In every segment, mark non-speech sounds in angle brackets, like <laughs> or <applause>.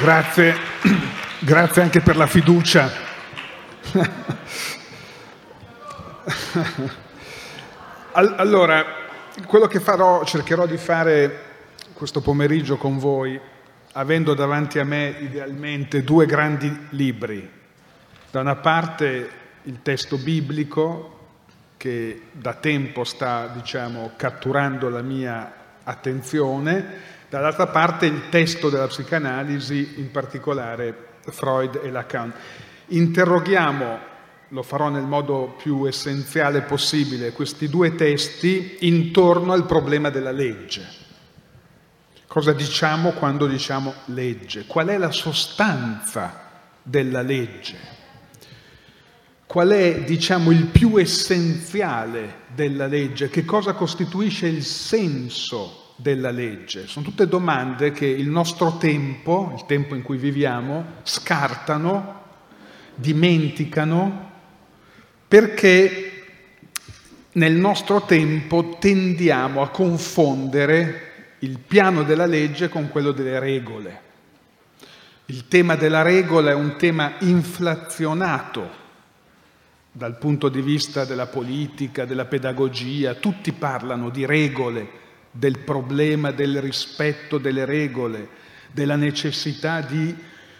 Grazie, <clears throat> grazie anche per la fiducia. Allora, quello che farò, cercherò di fare questo pomeriggio con voi, avendo davanti a me idealmente due grandi libri. Da una parte il testo biblico che da tempo sta, diciamo, catturando la mia attenzione, dall'altra parte il testo della psicanalisi, in particolare Freud e Lacan. Interroghiamo, lo farò nel modo più essenziale possibile, questi due testi intorno al problema della legge. Cosa diciamo quando diciamo legge? Qual è la sostanza della legge? Qual è, diciamo, il più essenziale della legge? Che cosa costituisce il senso della legge? Sono tutte domande che il nostro tempo, il tempo in cui viviamo, scartano, dimenticano, perché nel nostro tempo tendiamo a confondere il piano della legge con quello delle regole. Il tema della regola è un tema inflazionato dal punto di vista della politica, della pedagogia, tutti parlano di regole, del problema del rispetto delle regole, della necessità di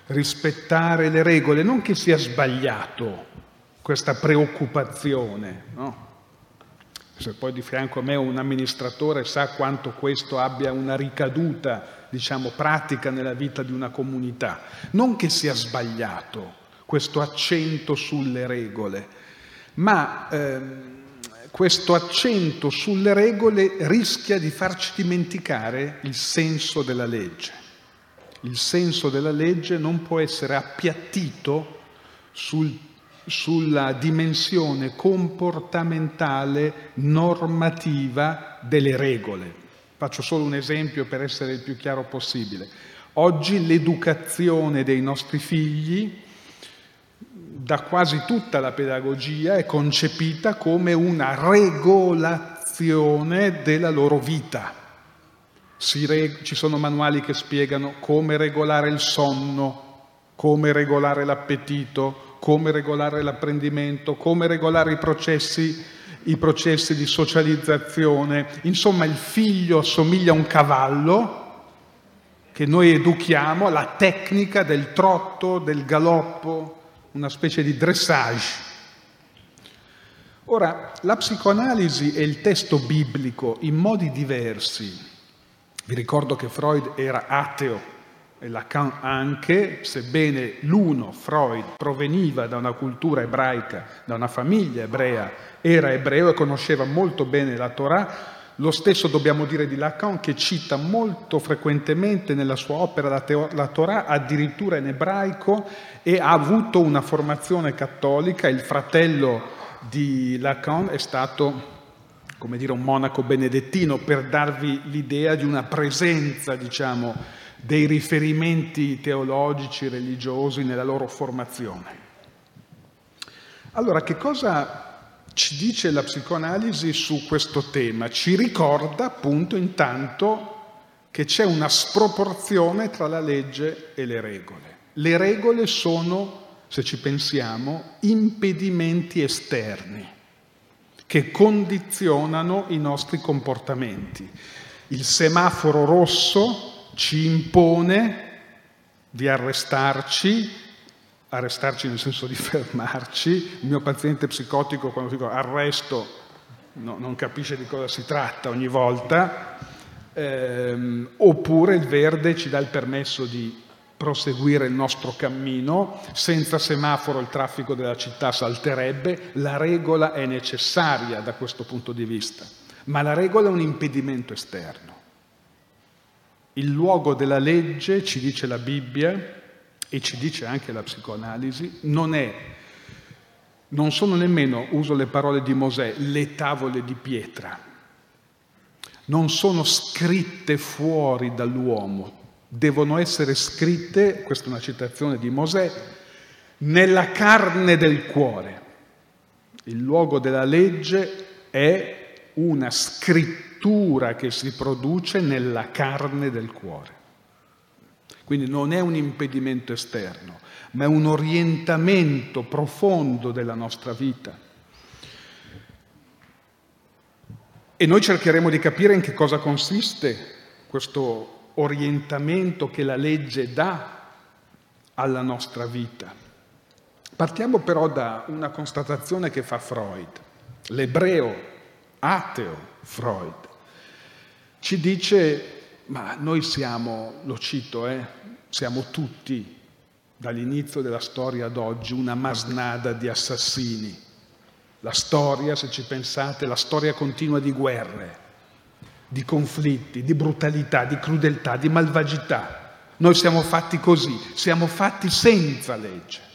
rispettare le regole, non che sia sbagliato questa preoccupazione, no? Se poi di fianco a me un amministratore sa quanto questo abbia una ricaduta, diciamo, pratica nella vita di una comunità. Non che sia sbagliato questo accento sulle regole, ma ehm, questo accento sulle regole rischia di farci dimenticare il senso della legge. Il senso della legge non può essere appiattito sul, sulla dimensione comportamentale normativa delle regole. Faccio solo un esempio per essere il più chiaro possibile. Oggi l'educazione dei nostri figli da quasi tutta la pedagogia è concepita come una regolazione della loro vita. Reg- ci sono manuali che spiegano come regolare il sonno, come regolare l'appetito, come regolare l'apprendimento, come regolare i processi, i processi di socializzazione. Insomma, il figlio assomiglia a un cavallo che noi educhiamo alla tecnica del trotto, del galoppo, una specie di dressage. Ora, la psicoanalisi e il testo biblico in modi diversi, vi ricordo che Freud era ateo e Lacan anche, sebbene l'uno, Freud, proveniva da una cultura ebraica, da una famiglia ebrea, era ebreo e conosceva molto bene la Torah, lo stesso dobbiamo dire di Lacan che cita molto frequentemente nella sua opera la, teo- la Torah, addirittura in ebraico, e ha avuto una formazione cattolica. Il fratello di Lacan è stato come dire, un monaco benedettino per darvi l'idea di una presenza, diciamo, dei riferimenti teologici, religiosi nella loro formazione. Allora, che cosa ci dice la psicoanalisi su questo tema? Ci ricorda appunto intanto che c'è una sproporzione tra la legge e le regole. Le regole sono, se ci pensiamo, impedimenti esterni che condizionano i nostri comportamenti. Il semaforo rosso ci impone di arrestarci arrestarci nel senso di <laughs> fermarci. Il mio paziente psicotico quando dico arresto no, non capisce di cosa si tratta ogni volta, ehm, oppure il verde ci dà il permesso di proseguire il nostro cammino, senza semaforo il traffico della città salterebbe, la regola è necessaria da questo punto di vista, ma la regola è un impedimento esterno. Il luogo della legge, ci dice la Bibbia, e ci dice anche la psicoanalisi, non è, non sono nemmeno, uso le parole di Mosè, le tavole di pietra, non sono scritte fuori dall'uomo, devono essere scritte, questa è una citazione di Mosè, nella carne del cuore. Il luogo della legge è una scrittura che si produce nella carne del cuore. Quindi non è un impedimento esterno, ma è un orientamento profondo della nostra vita. E noi cercheremo di capire in che cosa consiste questo orientamento che la legge dà alla nostra vita. Partiamo però da una constatazione che fa Freud, l'ebreo ateo Freud. Ci dice, ma noi siamo, lo cito, eh, siamo tutti dall'inizio della storia ad oggi una masnada di assassini. La storia, se ci pensate, la storia continua di guerre, di conflitti, di brutalità, di crudeltà, di malvagità. Noi siamo fatti così, siamo fatti senza legge.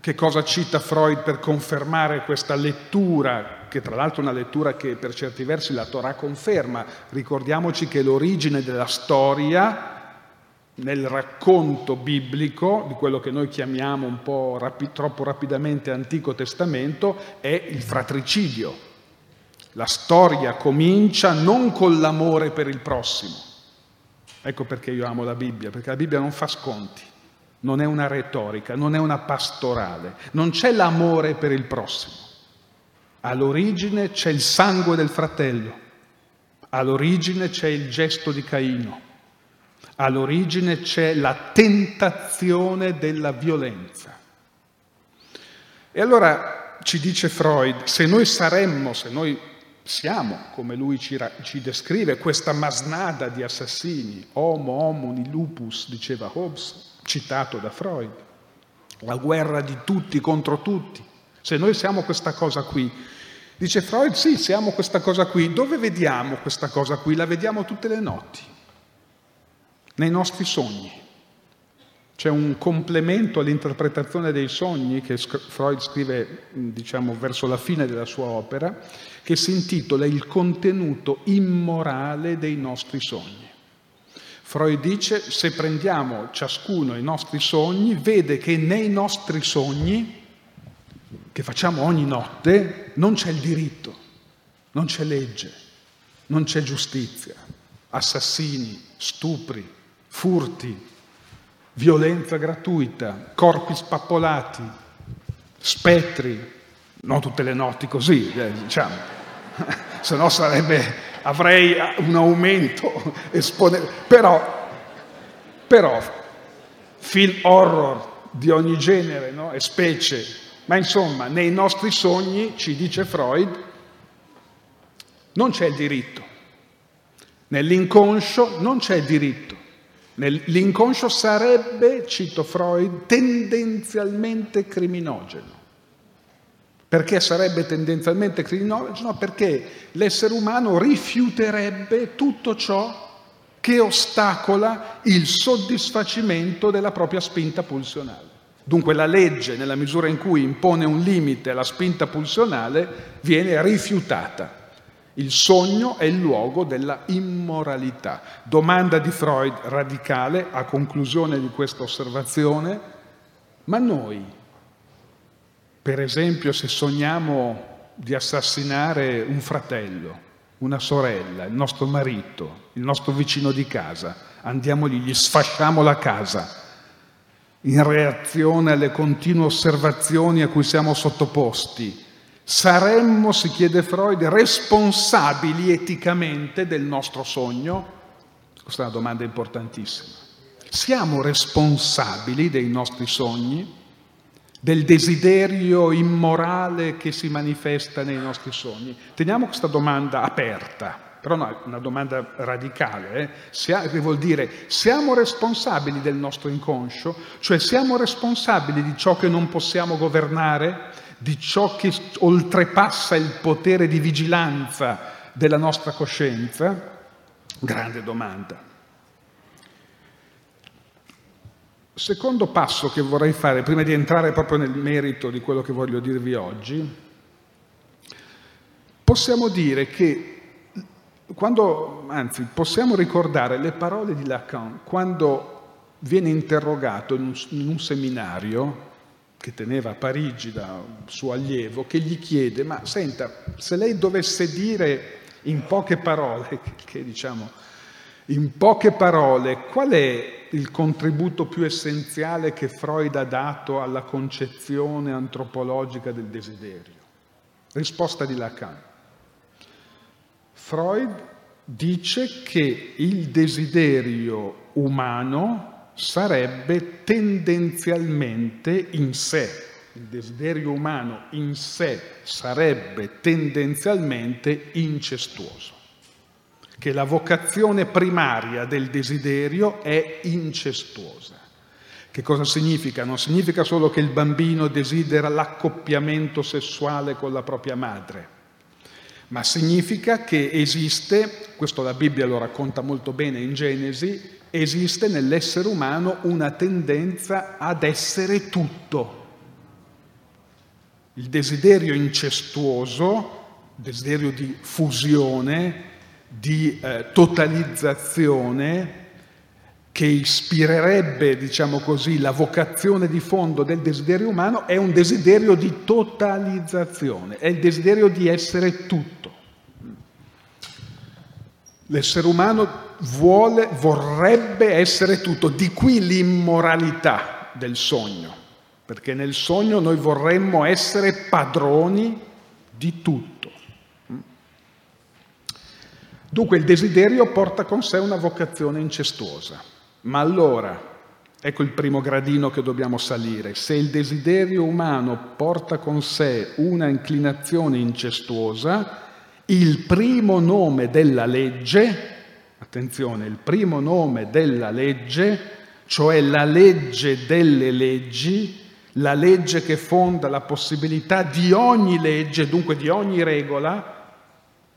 Che cosa cita Freud per confermare questa lettura, che tra l'altro è una lettura che per certi versi la Torah conferma? Ricordiamoci che l'origine della storia nel racconto biblico di quello che noi chiamiamo un po' rapi- troppo rapidamente Antico Testamento è il fratricidio. La storia comincia non con l'amore per il prossimo. Ecco perché io amo la Bibbia, perché la Bibbia non fa sconti, non è una retorica, non è una pastorale, non c'è l'amore per il prossimo. All'origine c'è il sangue del fratello, all'origine c'è il gesto di Caino all'origine c'è la tentazione della violenza. E allora ci dice Freud, se noi saremmo, se noi siamo, come lui ci, ci descrive, questa masnada di assassini, homo homini lupus, diceva Hobbes, citato da Freud, la guerra di tutti contro tutti, se noi siamo questa cosa qui, dice Freud, sì, siamo questa cosa qui, dove vediamo questa cosa qui? La vediamo tutte le notti nei nostri sogni. C'è un complemento all'interpretazione dei sogni che Freud scrive, diciamo, verso la fine della sua opera, che si intitola Il contenuto immorale dei nostri sogni. Freud dice, se prendiamo ciascuno i nostri sogni, vede che nei nostri sogni, che facciamo ogni notte, non c'è il diritto, non c'è legge, non c'è giustizia, assassini, stupri, furti, violenza gratuita, corpi spappolati, spettri, non tutte le notti così, eh, diciamo, <laughs> se no sarebbe, avrei un aumento esponenziale, però, però, film horror di ogni genere no? e specie, ma insomma nei nostri sogni, ci dice Freud, non c'è il diritto, nell'inconscio non c'è il diritto. L'inconscio sarebbe, cito Freud, tendenzialmente criminogeno. Perché sarebbe tendenzialmente criminogeno? Perché l'essere umano rifiuterebbe tutto ciò che ostacola il soddisfacimento della propria spinta pulsionale. Dunque la legge, nella misura in cui impone un limite alla spinta pulsionale, viene rifiutata. Il sogno è il luogo della immoralità. Domanda di Freud radicale a conclusione di questa osservazione, ma noi, per esempio, se sogniamo di assassinare un fratello, una sorella, il nostro marito, il nostro vicino di casa, andiamo lì, gli sfasciamo la casa, in reazione alle continue osservazioni a cui siamo sottoposti, Saremmo, si chiede Freud, responsabili eticamente del nostro sogno? Questa è una domanda importantissima. Siamo responsabili dei nostri sogni? Del desiderio immorale che si manifesta nei nostri sogni? Teniamo questa domanda aperta, però no, una domanda radicale, eh? che vuol dire siamo responsabili del nostro inconscio, cioè siamo responsabili di ciò che non possiamo governare, di ciò che oltrepassa il potere di vigilanza della nostra coscienza? Grande domanda. Secondo passo che vorrei fare, prima di entrare proprio nel merito di quello che voglio dirvi oggi, possiamo dire che quando, anzi, possiamo ricordare le parole di Lacan quando viene interrogato in un, in un seminario che teneva a Parigi da suo allievo, che gli chiede, ma senta, se lei dovesse dire in poche parole, <laughs> che diciamo, In poche parole, qual è il contributo più essenziale che Freud ha dato alla concezione antropologica del desiderio? Risposta di Lacan. Freud dice che il desiderio umano sarebbe tendenzialmente in sé, il desiderio umano in sé sarebbe tendenzialmente incestuoso, che la vocazione primaria del desiderio è incestuosa. Che cosa significa? Non significa solo che il bambino desidera l'accoppiamento sessuale con la propria madre, ma significa che esiste, questo la Bibbia lo racconta molto bene in Genesi, esiste nell'essere umano una tendenza ad essere tutto. Il desiderio incestuoso, desiderio di fusione, di eh, totalizzazione, che ispirerebbe, diciamo così, la vocazione di fondo del desiderio umano, è un desiderio di totalizzazione, è il desiderio di essere tutto. L'essere umano vuole, vorrebbe essere tutto, di qui l'immoralità del sogno, perché nel sogno noi vorremmo essere padroni di tutto. Dunque il desiderio porta con sé una vocazione incestuosa. Ma allora, ecco il primo gradino che dobbiamo salire, se il desiderio umano porta con sé una inclinazione incestuosa, il primo nome della legge, attenzione, il primo nome della legge, cioè la legge delle leggi, la legge che fonda la possibilità di ogni legge, dunque di ogni regola,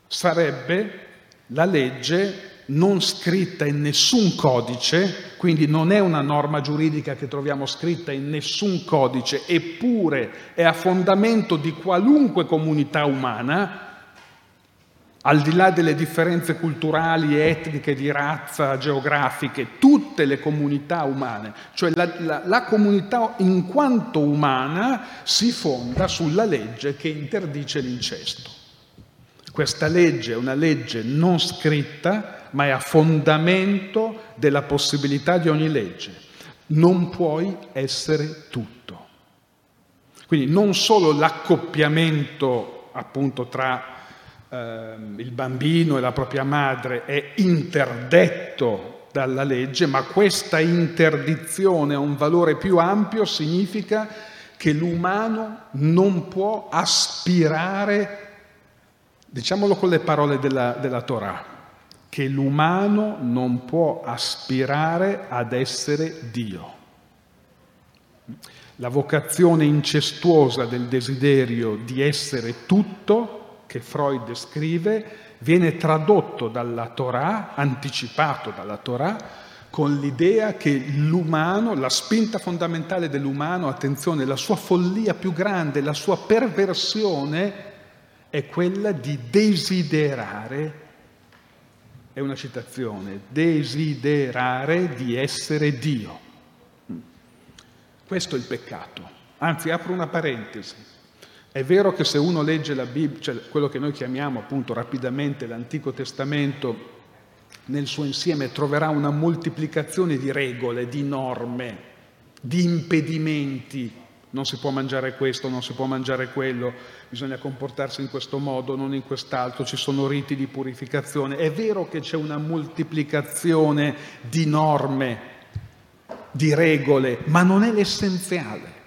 sarebbe la legge non scritta in nessun codice, quindi non è una norma giuridica che troviamo scritta in nessun codice, eppure è a fondamento di qualunque comunità umana, al di là delle differenze culturali, etniche, di razza, geografiche, tutte le comunità umane, cioè la, la, la comunità in quanto umana si fonda sulla legge che interdice l'incesto. Questa legge è una legge non scritta, ma è a fondamento della possibilità di ogni legge. Non puoi essere tutto. Quindi non solo l'accoppiamento appunto tra eh, il bambino e la propria madre è interdetto dalla legge, ma questa interdizione a un valore più ampio significa che l'umano non può aspirare, diciamolo con le parole della, della Torah, che l'umano non può aspirare ad essere Dio. La vocazione incestuosa del desiderio di essere tutto, che Freud scrive, viene tradotto dalla Torah, anticipato dalla Torah, con l'idea che l'umano, la spinta fondamentale dell'umano, attenzione, la sua follia più grande, la sua perversione è quella di desiderare è una citazione, desiderare di essere Dio. Questo è il peccato. Anzi, apro una parentesi. È vero che se uno legge la Bibbia, cioè quello che noi chiamiamo appunto rapidamente l'Antico Testamento, nel suo insieme troverà una moltiplicazione di regole, di norme, di impedimenti non si può mangiare questo, non si può mangiare quello, bisogna comportarsi in questo modo, non in quest'altro, ci sono riti di purificazione. È vero che c'è una moltiplicazione di norme, di regole, ma non è l'essenziale.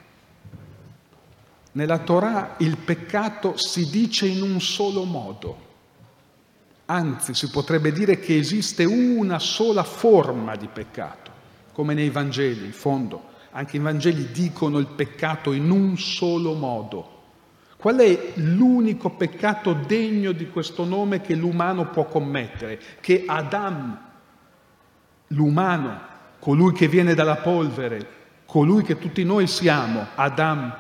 Nella Torah il peccato si dice in un solo modo, anzi si potrebbe dire che esiste una sola forma di peccato, come nei Vangeli, in fondo anche i Vangeli dicono il peccato in un solo modo. Qual è l'unico peccato degno di questo nome che l'umano può commettere? Che Adam, l'umano, colui che viene dalla polvere, colui che tutti noi siamo, Adam,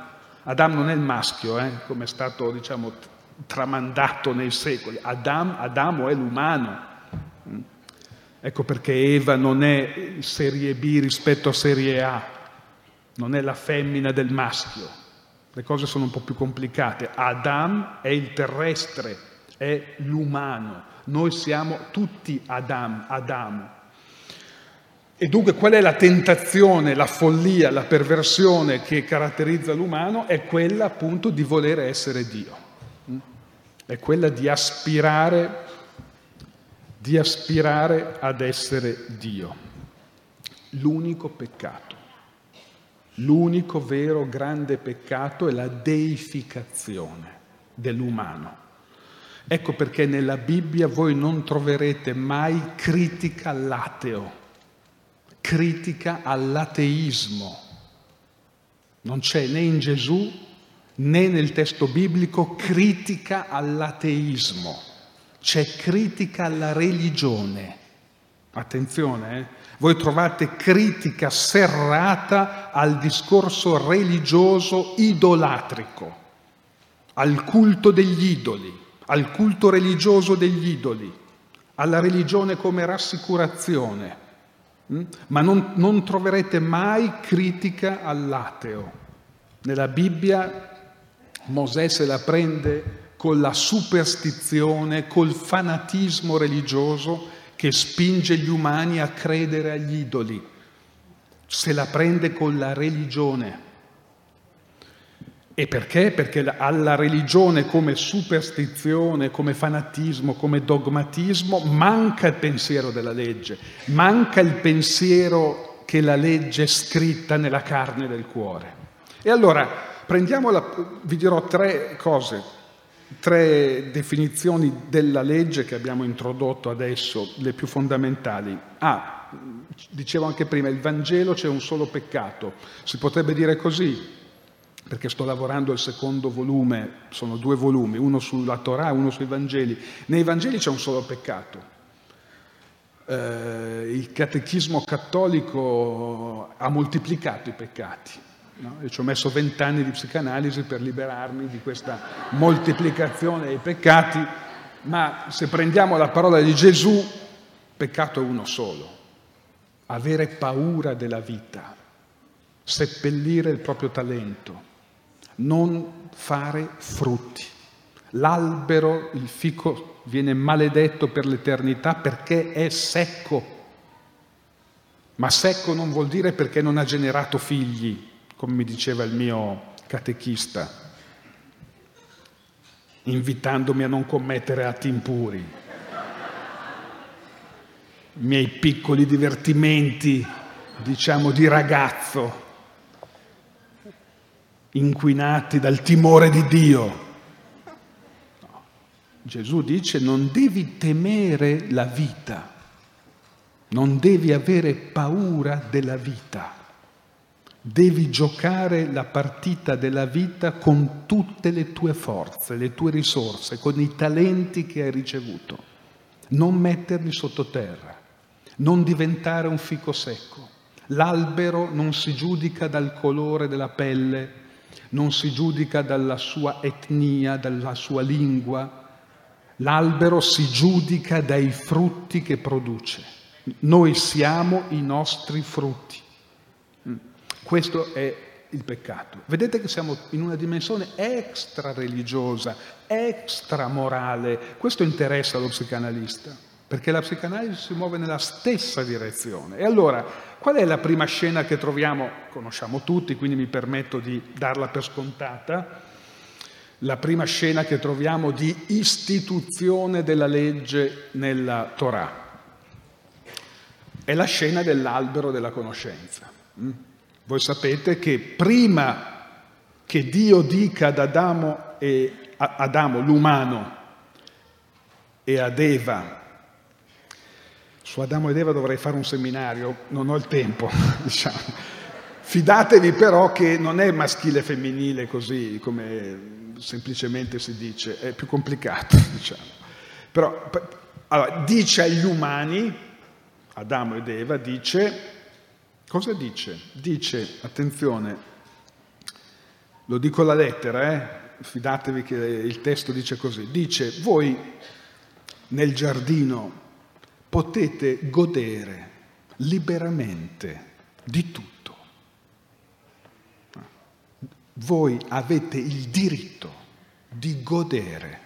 Adam non è il maschio, eh, come è stato diciamo, tramandato nei secoli, Adam, Adamo è l'umano. Ecco perché Eva non è serie B rispetto a serie A, non è la femmina del maschio. Le cose sono un po' più complicate. Adam è il terrestre, è l'umano. Noi siamo tutti Adam, Adamo. E dunque qual è la tentazione, la follia, la perversione che caratterizza l'umano? È quella appunto di voler essere Dio, è quella di aspirare, di aspirare ad essere Dio. L'unico peccato, l'unico vero grande peccato è la deificazione dell'umano. Ecco perché nella Bibbia voi non troverete mai critica all'ateo critica all'ateismo. Non c'è né in Gesù né nel testo biblico critica all'ateismo, c'è critica alla religione. Attenzione, eh? Voi trovate critica serrata al discorso religioso idolatrico, al culto degli idoli, al culto religioso degli idoli, alla religione come rassicurazione. Mm? Ma non, non troverete mai critica all'ateo. Nella Bibbia Mosè se la prende con la superstizione, col fanatismo religioso che spinge gli umani a credere agli idoli. Se la prende con la religione. E perché? Perché alla religione come superstizione, come fanatismo, come dogmatismo manca il pensiero della legge, manca il pensiero che la legge è scritta nella carne del cuore. E allora prendiamola, vi dirò tre cose, tre definizioni della legge che abbiamo introdotto adesso, le più fondamentali. Ah, dicevo anche prima, il Vangelo c'è un solo peccato, si potrebbe dire così, perché sto lavorando al secondo volume, sono due volumi, uno sulla Torah e uno sui Vangeli. Nei Vangeli c'è un solo peccato. Eh, il catechismo cattolico ha moltiplicato i peccati. No? Ci ho messo vent'anni di psicanalisi per liberarmi di questa moltiplicazione dei peccati, ma se prendiamo la parola di Gesù, peccato è uno solo, avere paura della vita, seppellire il proprio talento, non fare frutti. L'albero, il fico, viene maledetto per l'eternità perché è secco. Ma secco non vuol dire perché non ha generato figli, come mi diceva il mio catechista, invitandomi a non commettere atti impuri. I miei piccoli divertimenti, diciamo, di ragazzo inquinati dal timore di Dio. Gesù dice non devi temere la vita, non devi avere paura della vita, devi giocare la partita della vita con tutte le tue forze, le tue risorse, con i talenti che hai ricevuto, non metterli sottoterra, non diventare un fico secco. L'albero non si giudica dal colore della pelle, non si giudica dalla sua etnia, dalla sua lingua, l'albero si giudica dai frutti che produce. Noi siamo i nostri frutti. Mm. Questo è il peccato. Vedete che siamo in una dimensione extra religiosa, extra morale. Questo interessa allo psicanalista, perché la psicanalisi si muove nella stessa direzione. E allora Qual è la prima scena che troviamo? Conosciamo tutti, quindi mi permetto di darla per scontata. La prima scena che troviamo di istituzione della legge nella Torah è la scena dell'albero della conoscenza. Voi sapete che prima che Dio dica ad Adamo, e, Adamo l'umano e ad Eva su Adamo ed Eva dovrei fare un seminario, non ho il tempo, <laughs> diciamo. Fidatevi però che non è maschile e femminile così come semplicemente si dice, è più complicato, <laughs> diciamo. Però allora, dice agli umani, Adamo ed Eva, dice, cosa dice? Dice, attenzione, lo dico la lettera, eh? fidatevi che il testo dice così, dice, voi nel giardino potete godere liberamente di tutto. Voi avete il diritto di godere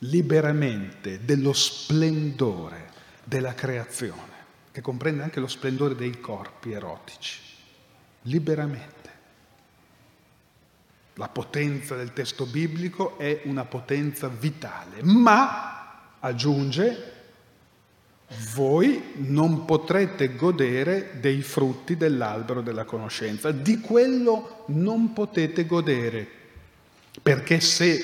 liberamente dello splendore della creazione, che comprende anche lo splendore dei corpi erotici, liberamente. La potenza del testo biblico è una potenza vitale, ma, aggiunge, voi non potrete godere dei frutti dell'albero della conoscenza, di quello non potete godere, perché se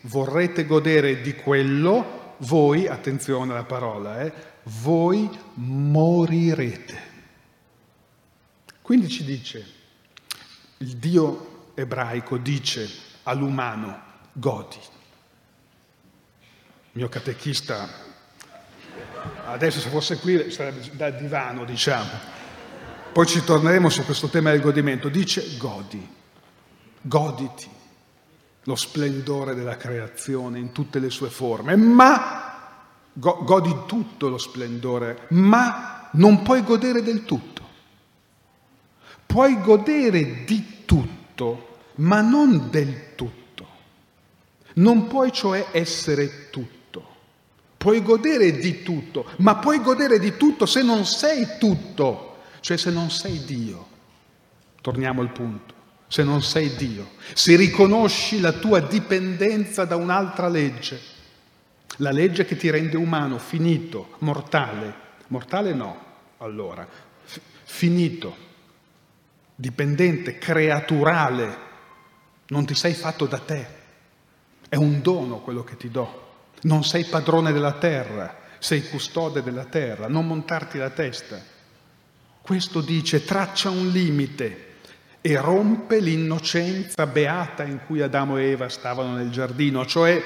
vorrete godere di quello, voi, attenzione alla parola, eh, voi morirete. Quindi ci dice, il Dio ebraico dice all'umano, godi. Il mio catechista, adesso se fosse qui sarebbe da divano, diciamo. Poi ci torneremo su questo tema del godimento. Dice godi, goditi lo splendore della creazione in tutte le sue forme, ma godi tutto lo splendore, ma non puoi godere del tutto. Puoi godere di tutto, ma non del tutto. Non puoi cioè essere tutto. Puoi godere di tutto, ma puoi godere di tutto se non sei tutto, cioè se non sei Dio. Torniamo al punto se non sei Dio, se riconosci la tua dipendenza da un'altra legge, la legge che ti rende umano, finito, mortale, mortale no, allora, finito, dipendente, creaturale, non ti sei fatto da te, è un dono quello che ti do, non sei padrone della terra, sei custode della terra, non montarti la testa. Questo dice traccia un limite e rompe l'innocenza beata in cui Adamo e Eva stavano nel giardino, cioè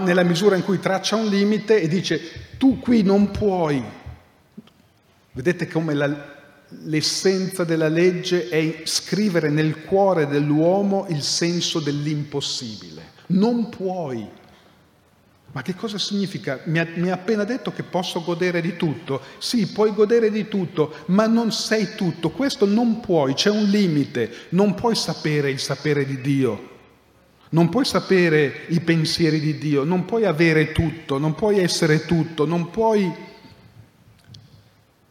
nella misura in cui traccia un limite e dice tu qui non puoi. Vedete come la, l'essenza della legge è scrivere nel cuore dell'uomo il senso dell'impossibile. Non puoi. Ma che cosa significa? Mi ha, mi ha, appena detto che posso godere di tutto. Sì, puoi godere di tutto, ma non sei tutto. Questo non puoi, c'è un limite. Non puoi sapere il sapere di Dio. Non puoi sapere i pensieri di Dio, non puoi avere tutto, non puoi essere tutto, non puoi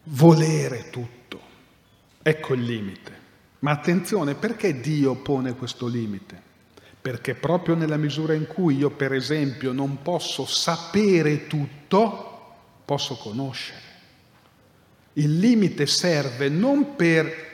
volere tutto. Ecco il limite. Ma attenzione, perché Dio pone questo limite? perché proprio nella misura in cui io, per esempio, non posso sapere tutto, posso conoscere. Il limite serve non per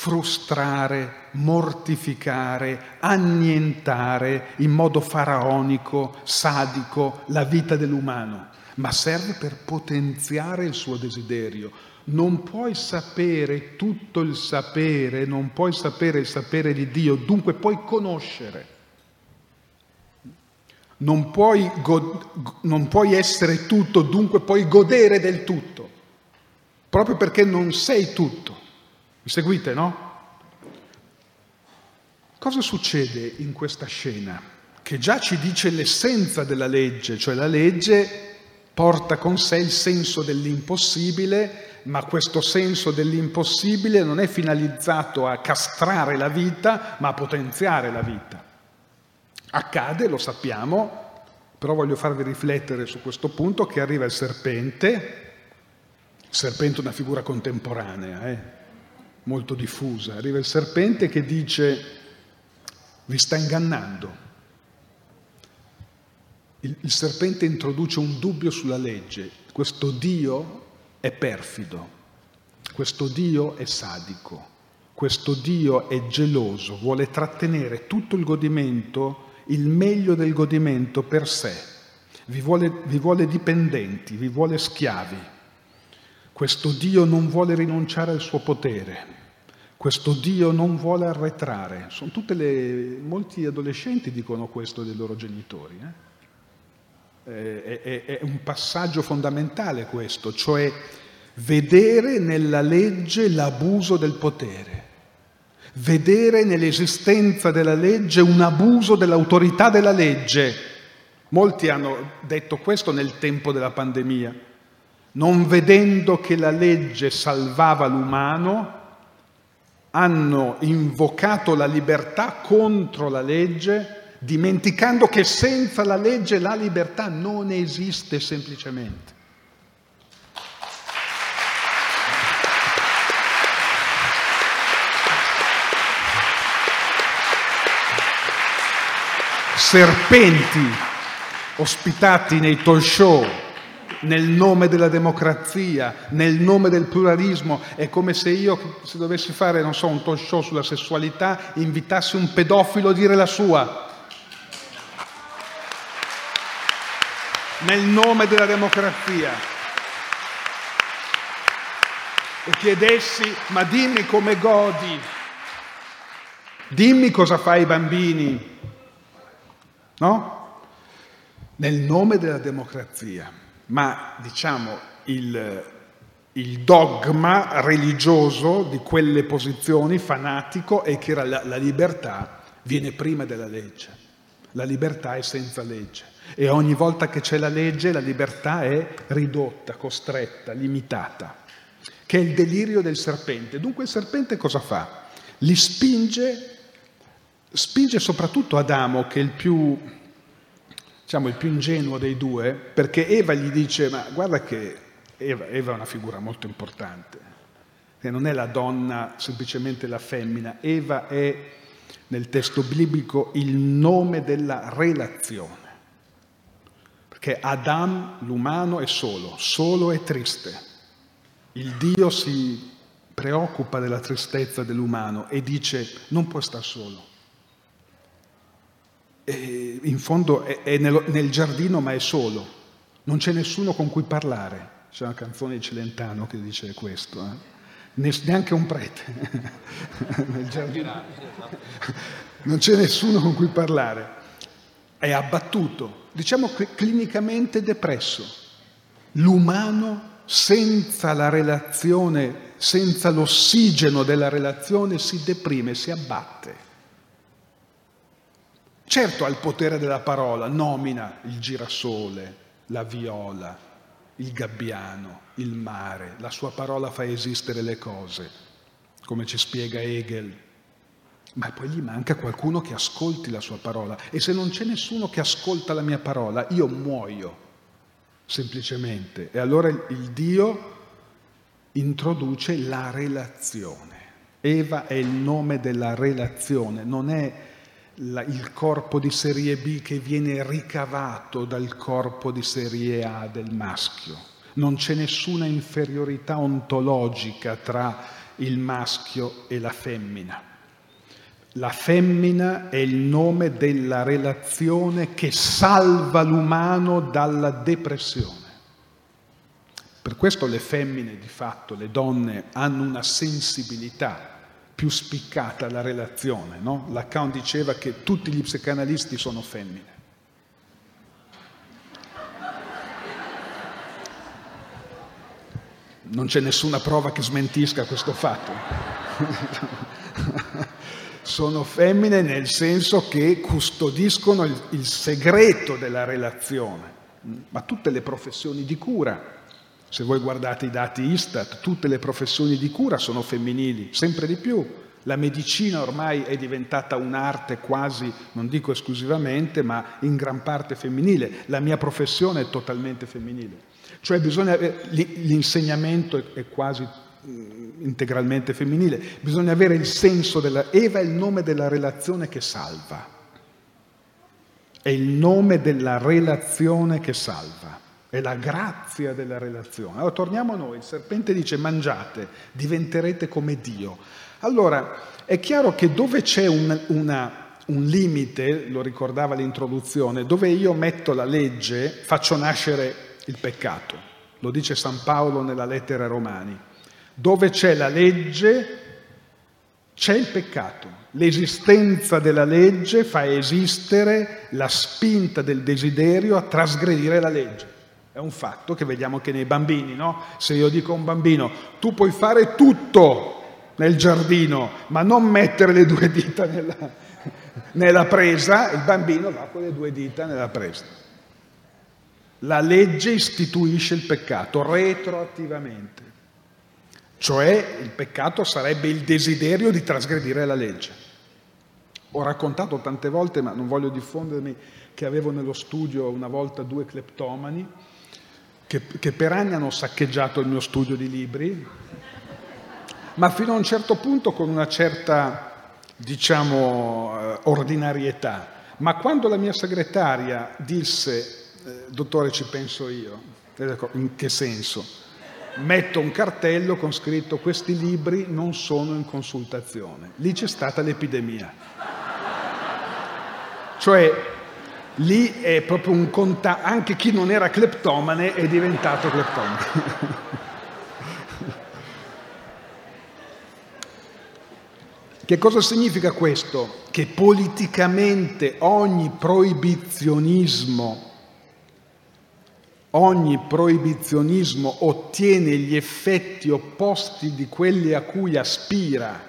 frustrare, mortificare, annientare in modo faraonico, sadico la vita dell'umano, ma serve per potenziare il suo desiderio. Non puoi sapere tutto il sapere, non puoi sapere il sapere di Dio, dunque puoi conoscere non puoi, go- non puoi essere tutto, dunque puoi godere del tutto, proprio perché non sei tutto. Mi seguite, no? Cosa succede in questa scena? Che già ci dice l'essenza della legge, cioè la legge porta con sé il senso dell'impossibile, ma questo senso dell'impossibile non è finalizzato a castrare la vita, ma a potenziare la vita. Accade, lo sappiamo, però voglio farvi riflettere su questo punto che arriva il serpente, il serpente è una figura contemporanea, eh, molto diffusa, arriva il serpente che dice vi sta ingannando. Il, il serpente introduce un dubbio sulla legge, questo Dio è perfido, questo Dio è sadico, questo Dio è geloso, vuole trattenere tutto il godimento il meglio del godimento per sé, vi vuole, vi vuole dipendenti, vi vuole schiavi. Questo Dio non vuole rinunciare al suo potere, questo Dio non vuole arretrare. Sono tutte le, molti adolescenti dicono questo dei loro genitori. Eh? È, è, è un passaggio fondamentale questo, cioè vedere nella legge l'abuso del potere vedere nell'esistenza della legge un abuso dell'autorità della legge. Molti hanno detto questo nel tempo della pandemia, non vedendo che la legge salvava l'umano, hanno invocato la libertà contro la legge, dimenticando che senza la legge la libertà non esiste semplicemente. Serpenti ospitati nei talk show nel nome della democrazia, nel nome del pluralismo. È come se io, se dovessi fare, non so, un talk show sulla sessualità, invitassi un pedofilo a dire la sua. Nel nome della democrazia. E chiedessi, ma dimmi come godi, dimmi cosa fai ai bambini, no? Nel nome della democrazia ma diciamo il, il dogma religioso di quelle posizioni fanatico è che la, la libertà viene prima della legge. La libertà è senza legge e ogni volta che c'è la legge la libertà è ridotta, costretta, limitata, che è il delirio del serpente. Dunque il serpente cosa fa? Li spinge, spinge soprattutto Adamo, che è il più diciamo, il più ingenuo dei due, perché Eva gli dice, ma guarda che Eva, Eva è una figura molto importante, che non è la donna, semplicemente la femmina, Eva è nel testo biblico il nome della relazione, perché Adam, l'umano, è solo, solo e triste. Il Dio si preoccupa della tristezza dell'umano e dice non può stare solo in fondo è, è nel, nel, giardino ma è solo, non c'è nessuno con cui parlare. C'è una canzone di Celentano che dice questo, eh? neanche un prete <laughs> nel giardino. Non c'è nessuno con cui parlare. È abbattuto, diciamo clinicamente depresso. L'umano senza la relazione, senza l'ossigeno della relazione si deprime, si abbatte. Certo ha il potere della parola, nomina il girasole, la viola, il gabbiano, il mare, la sua parola fa esistere le cose, come ci spiega Hegel. Ma poi gli manca qualcuno che ascolti la sua parola e se non c'è nessuno che ascolta la mia parola, io muoio, semplicemente. E allora il Dio introduce la relazione. Eva è il nome della relazione, non è la, il corpo di serie B che viene ricavato dal corpo di serie A del maschio. Non c'è nessuna inferiorità ontologica tra il maschio e la femmina. La femmina è il nome della relazione che salva l'umano dalla depressione. Per questo le femmine, di fatto, le donne, hanno una sensibilità più spiccata la relazione. No? Lacan diceva che tutti gli psicanalisti sono femmine. Non c'è nessuna prova che smentisca questo fatto. <laughs> sono femmine nel senso che custodiscono il, il segreto della relazione, ma tutte le professioni di cura, se voi guardate i dati Istat, tutte le professioni di cura sono femminili, sempre di più. La medicina ormai è diventata un'arte quasi, non dico esclusivamente, ma in gran parte femminile. La mia professione è totalmente femminile. Cioè bisogna, l'insegnamento è quasi integralmente femminile. Bisogna avere il senso della... Eva è il nome della relazione che salva. È il nome della relazione che salva. È la grazia della relazione. Allora torniamo a noi, il serpente dice mangiate, diventerete come Dio. Allora è chiaro che dove c'è un, una, un limite, lo ricordava l'introduzione, dove io metto la legge faccio nascere il peccato. Lo dice San Paolo nella lettera ai Romani. Dove c'è la legge c'è il peccato. L'esistenza della legge fa esistere la spinta del desiderio a trasgredire la legge. È un fatto che vediamo che nei bambini, no? Se io dico a un bambino, tu puoi fare tutto nel giardino, ma non mettere le due dita nella, nella presa, il bambino va con le due dita nella presa. La legge istituisce il peccato retroattivamente, cioè il peccato sarebbe il desiderio di trasgredire la legge. Ho raccontato tante volte, ma non voglio diffondermi, che avevo nello studio una volta due cleptomani che, che per anni hanno saccheggiato il mio studio di libri, ma fino a un certo punto con una certa, diciamo, eh, ordinarietà. Ma quando la mia segretaria disse, eh, dottore ci penso io, in che senso? Metto un cartello con scritto questi libri non sono in consultazione. Lì c'è stata l'epidemia. Cioè, lì è proprio un contatto, anche chi non era cleptomane è diventato cleptomane. <laughs> che cosa significa questo? Che politicamente ogni proibizionismo ogni proibizionismo ottiene gli effetti opposti di quelli a cui aspira.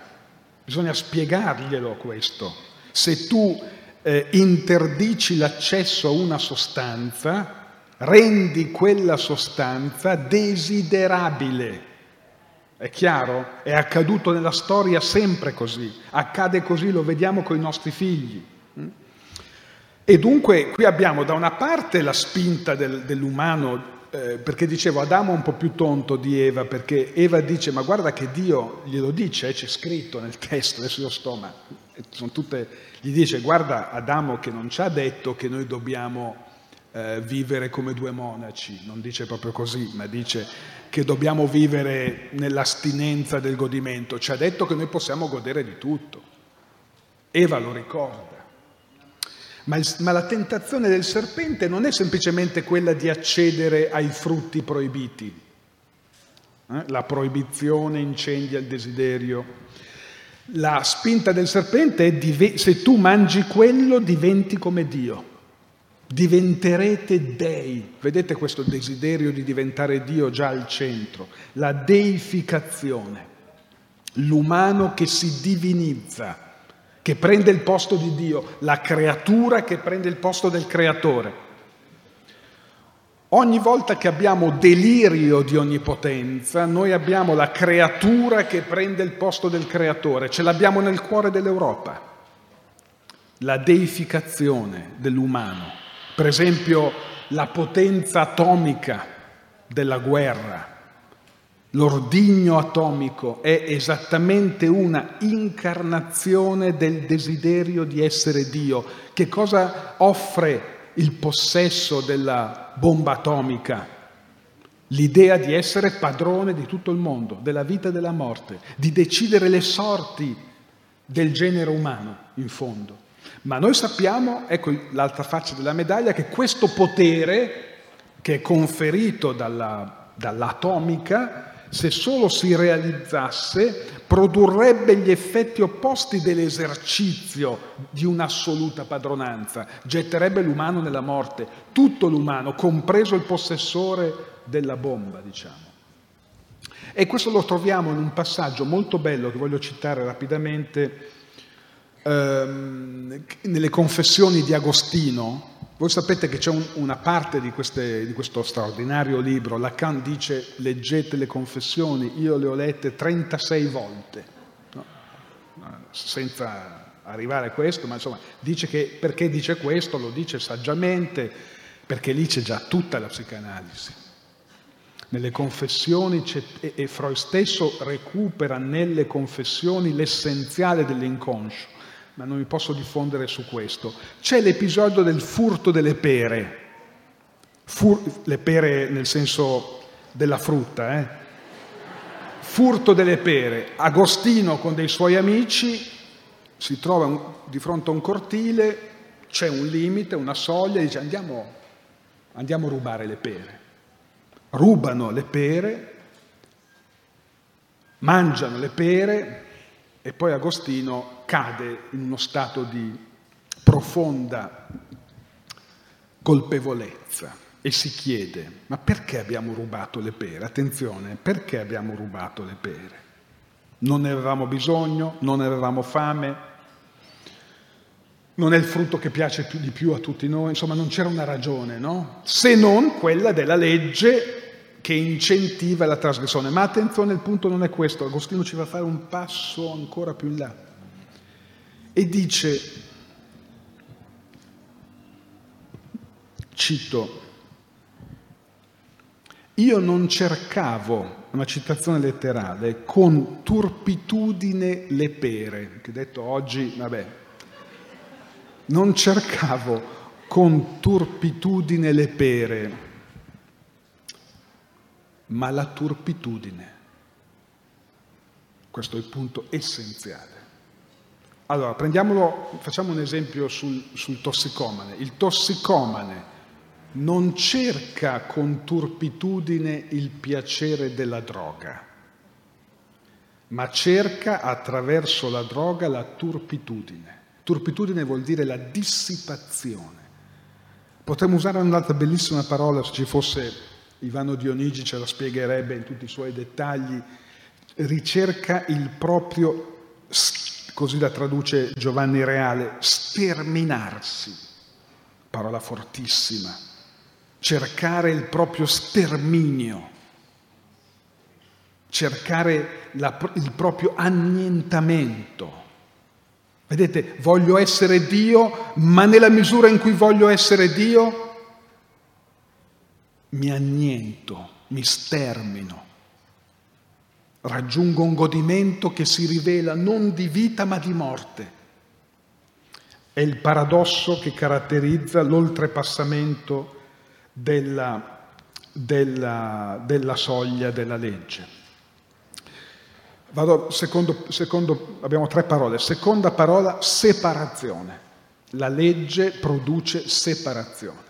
Bisogna spiegarglielo questo. Se tu eh, interdici l'accesso a una sostanza, rendi quella sostanza desiderabile. È chiaro? È accaduto nella storia sempre così, accade così, lo vediamo con i nostri figli. E dunque qui abbiamo da una parte la spinta del, dell'umano, eh, perché dicevo Adamo è un po' più tonto di Eva, perché Eva dice ma guarda che Dio glielo dice, eh, c'è scritto nel testo, adesso io sto, ma tutte gli dice guarda Adamo che non ci ha detto che noi dobbiamo eh, vivere come due monaci, non dice proprio così, ma dice che dobbiamo vivere nell'astinenza del godimento, ci ha detto che noi possiamo godere di tutto. Eva lo ricorda. Ma, il, ma la tentazione del serpente non è semplicemente quella di accedere ai frutti proibiti. Eh? La proibizione incendia il desiderio la spinta del serpente è se tu mangi quello diventi come Dio, diventerete dei. Vedete questo desiderio di diventare Dio già al centro, la deificazione, l'umano che si divinizza, che prende il posto di Dio, la creatura che prende il posto del creatore. Ogni volta che abbiamo delirio di onnipotenza, noi abbiamo la creatura che prende il posto del creatore, ce l'abbiamo nel cuore dell'Europa, la deificazione dell'umano, per esempio la potenza atomica della guerra, l'ordigno atomico è esattamente una incarnazione del desiderio di essere Dio. Che cosa offre il possesso della bomba atomica, l'idea di essere padrone di tutto il mondo, della vita e della morte, di decidere le sorti del genere umano, in fondo. Ma noi sappiamo, ecco l'altra faccia della medaglia, che questo potere che è conferito dalla, dall'atomica se solo si realizzasse, produrrebbe gli effetti opposti dell'esercizio di un'assoluta padronanza, getterebbe l'umano nella morte, tutto l'umano, compreso il possessore della bomba, diciamo. E questo lo troviamo in un passaggio molto bello che voglio citare rapidamente ehm, nelle confessioni di Agostino, voi sapete che c'è un, una parte di, queste, di, questo straordinario libro, Lacan dice leggete le confessioni, io le ho lette 36 volte, no? senza arrivare a questo, ma insomma dice che perché dice questo, lo dice saggiamente, perché lì c'è già tutta la psicanalisi. Nelle confessioni e, e Freud stesso recupera nelle confessioni l'essenziale dell'inconscio ma non mi posso diffondere su questo. C'è l'episodio del furto delle pere, Fur, le pere nel senso della frutta, eh? furto delle pere. Agostino con dei suoi amici si trova un, di fronte a un cortile, c'è un limite, una soglia, e dice andiamo, andiamo a rubare le pere. Rubano le pere, mangiano le pere, e poi Agostino cade in uno stato di profonda colpevolezza e si chiede, ma perché abbiamo rubato le pere? Attenzione, perché abbiamo rubato le pere? Non ne avevamo bisogno, non ne avevamo fame, non è il frutto che piace più di più a tutti noi, insomma non c'era una ragione, no? Se non quella della legge che incentiva la trasgressione. Ma attenzione, il punto non è questo, Agostino ci va a fare un passo ancora più in là. e dice, cito, io non cercavo, una citazione letterale, con turpitudine le pere, che detto oggi, vabbè, non cercavo con turpitudine le pere, ma la turpitudine. Questo è il punto essenziale. Allora, prendiamolo, facciamo un esempio sul, sul tossicomane. Il tossicomane non cerca con turpitudine il piacere della droga, ma cerca attraverso la droga la turpitudine. Turpitudine vuol dire la dissipazione. Potremmo usare un'altra bellissima parola, se ci fosse Ivano Dionigi ce la spiegherebbe in tutti i suoi dettagli, ricerca il proprio, così la traduce Giovanni Reale, sterminarsi, parola fortissima, cercare il proprio sterminio, cercare la, il proprio annientamento. Vedete, voglio essere Dio, ma nella misura in cui voglio essere Dio, mi anniento, mi stermino, raggiungo un godimento che si rivela non di vita ma di morte. È il paradosso che caratterizza l'oltrepassamento della, della, della soglia della legge. Vado secondo, secondo, abbiamo tre parole. Seconda parola, separazione. La legge produce separazione.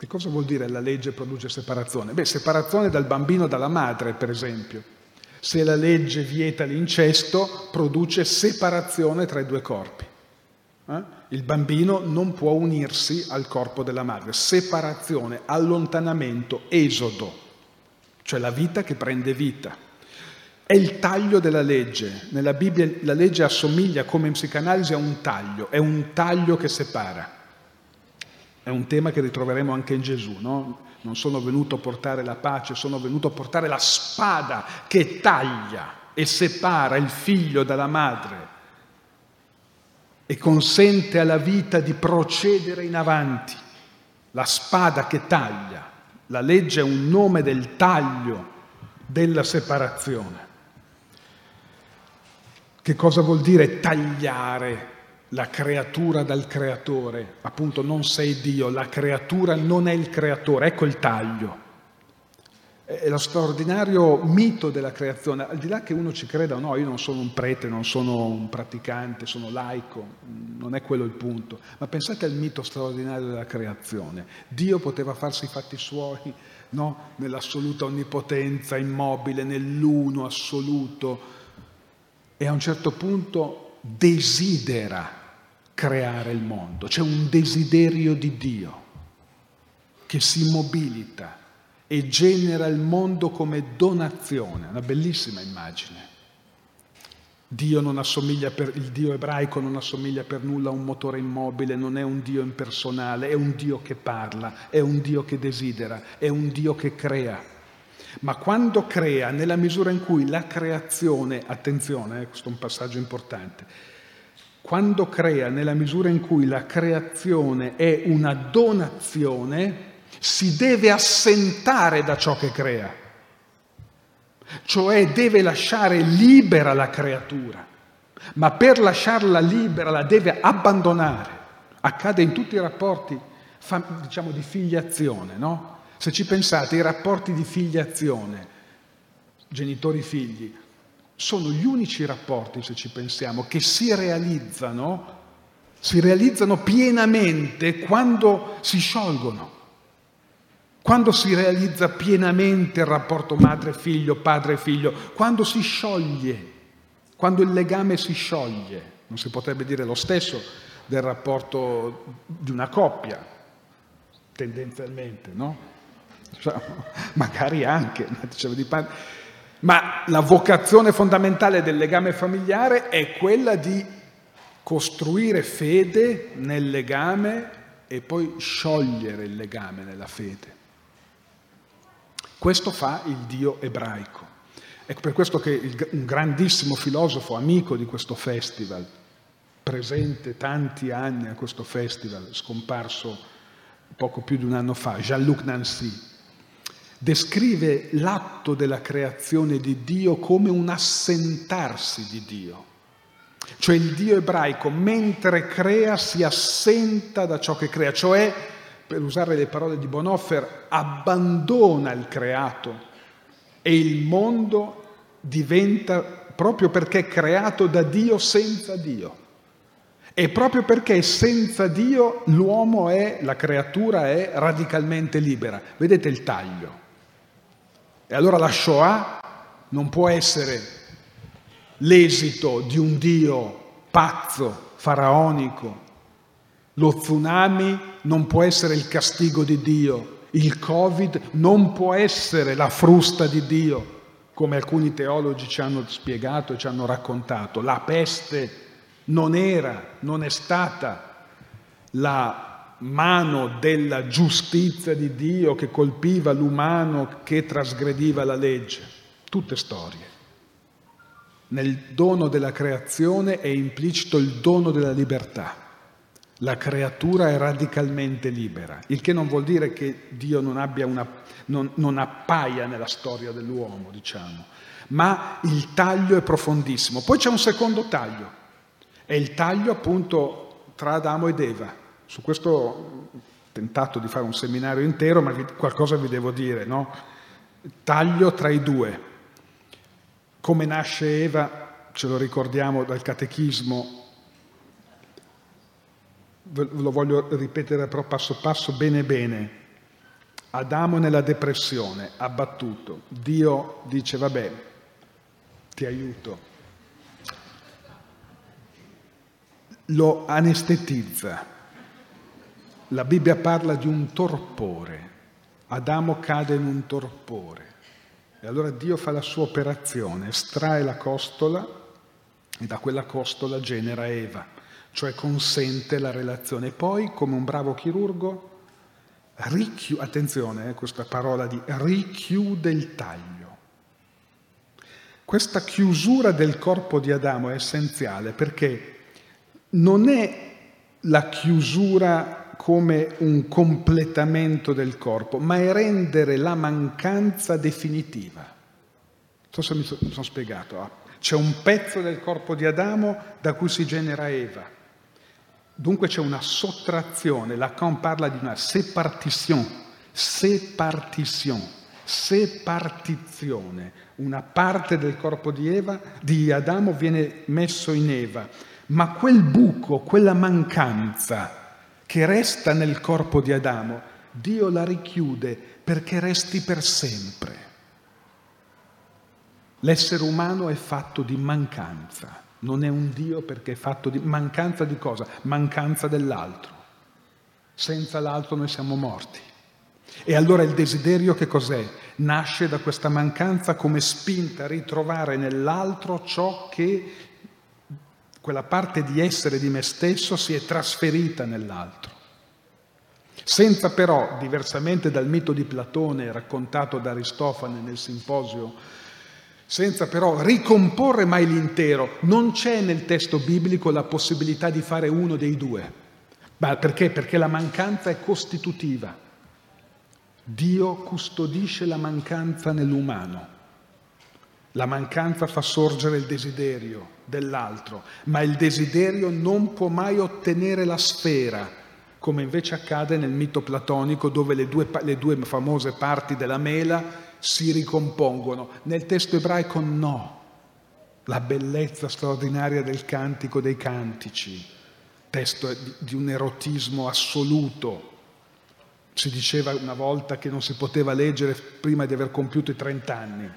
Che cosa vuol dire la legge produce separazione? Beh, separazione dal bambino dalla madre, per esempio. Se la legge vieta l'incesto, produce separazione tra i due corpi. Eh? Il bambino non può unirsi al corpo della madre. Separazione, allontanamento, esodo, cioè la vita che prende vita. È il taglio della legge. Nella Bibbia la legge assomiglia come in psicanalisi a un taglio, è un taglio che separa. È un tema che ritroveremo anche in Gesù, no? Non sono venuto a portare la pace, sono venuto a portare la spada che taglia e separa il figlio dalla madre e consente alla vita di procedere in avanti. La spada che taglia. La legge è un nome del taglio, della separazione. Che cosa vuol dire tagliare la creatura dal creatore? Appunto, non sei Dio, la creatura non è il creatore, ecco il taglio è lo straordinario mito della creazione, al di là che uno ci creda o no, io non sono un prete, non sono un praticante, sono laico, non è quello il punto, ma pensate al mito straordinario della creazione. Dio poteva farsi i fatti suoi no? nell'assoluta onnipotenza, immobile, nell'uno assoluto, e a un certo punto desidera creare il mondo, c'è un desiderio di Dio che si mobilita e genera il mondo come donazione, una bellissima immagine. Dio per, il Dio ebraico non assomiglia per nulla a un motore immobile, non è un Dio impersonale, è un Dio che parla, è un Dio che desidera, è un Dio che crea. Ma quando crea, nella misura in cui la creazione, attenzione, eh, questo è un passaggio importante, quando crea, nella misura in cui la creazione è una donazione, si deve assentare da ciò che crea, cioè deve lasciare libera la creatura, ma per lasciarla libera la deve abbandonare. Accade in tutti i rapporti, diciamo, di filiazione, no? Se ci pensate, i rapporti di filiazione, genitori-figli, sono gli unici rapporti, se ci pensiamo, che si realizzano, si realizzano pienamente quando si sciolgono. Quando si realizza pienamente il rapporto madre-figlio, padre-figlio, quando si scioglie, quando il legame si scioglie, non si potrebbe dire lo stesso del rapporto di una coppia, tendenzialmente, no? Cioè, <laughs> magari anche, ma la vocazione fondamentale del legame familiare è quella di costruire fede nel legame e poi sciogliere il legame nella fede. Questo fa il Dio ebraico. È per questo che un grandissimo filosofo, amico di questo festival, presente tanti anni a questo festival, scomparso poco più di un anno fa, Jean-Luc Nancy, descrive l'atto della creazione di Dio come un assentarsi di Dio. Cioè il Dio ebraico mentre crea si assenta da ciò che crea, cioè, per usare le parole di Bonhoeffer, abbandona il creato e il mondo diventa proprio perché è creato da Dio senza Dio. E proprio perché senza Dio l'uomo è, la creatura è radicalmente libera. Vedete il taglio. E allora la Shoah non può essere l'esito di un Dio pazzo, faraonico. Lo tsunami non può essere il castigo di Dio. Il Covid non può essere la frusta di Dio come alcuni teologi ci hanno spiegato e ci hanno raccontato, la peste non era, non è stata la mano della giustizia di Dio che colpiva l'umano che trasgrediva la legge. Tutte storie. Nel dono della creazione è implicito il dono della libertà. La creatura è radicalmente libera, il che non vuol dire che Dio non, una, non, non appaia nella storia dell'uomo, diciamo, ma il taglio è profondissimo. Poi c'è un secondo taglio, è il taglio appunto tra Adamo ed Eva. Su questo ho tentato di fare un seminario intero, ma qualcosa vi devo dire, no? Taglio tra i due. Come nasce Eva, ce lo ricordiamo dal catechismo, lo voglio ripetere però passo passo bene bene. Adamo nella depressione, abbattuto. Dio dice, vabbè, ti aiuto. Lo anestetizza. La Bibbia parla di un torpore. Adamo cade in un torpore. E allora Dio fa la sua operazione, estrae la costola e da quella costola genera Eva cioè consente la relazione. Poi, come un bravo chirurgo, richiude, attenzione eh, questa parola di richiude il taglio. Questa chiusura del corpo di Adamo è essenziale perché non è la chiusura come un completamento del corpo, ma è rendere la mancanza definitiva. Non so se mi sono spiegato. Ah. C'è un pezzo del corpo di Adamo da cui si genera Eva Dunque c'è una sottrazione, Lacan parla di una sépartition, sépartition, separtizione. Una parte del corpo di, Eva, di Adamo viene messo in Eva, ma quel buco, quella mancanza che resta nel corpo di Adamo, Dio la richiude perché resti per sempre. L'essere umano è fatto di mancanza. Non è un Dio perché è fatto di mancanza di cosa? Mancanza dell'altro. Senza l'altro noi siamo morti. E allora il desiderio che cos'è? Nasce da questa mancanza come spinta a ritrovare nell'altro ciò che quella parte di essere di me stesso si è trasferita nell'altro. Senza però, diversamente dal mito di Platone raccontato da Aristofane nel simposio senza però ricomporre mai l'intero. Non c'è nel testo biblico la possibilità di fare uno dei due. Ma perché? Perché la mancanza è costitutiva. Dio custodisce la mancanza nell'umano. La mancanza fa sorgere il desiderio dell'altro, ma il desiderio non può mai ottenere la sfera, come invece accade nel mito platonico dove le due, le due famose parti della mela si ricompongono. Nel testo ebraico no. La bellezza straordinaria del cantico dei cantici, testo di un erotismo assoluto. Si diceva una volta che non si poteva leggere prima di aver compiuto i 30 anni.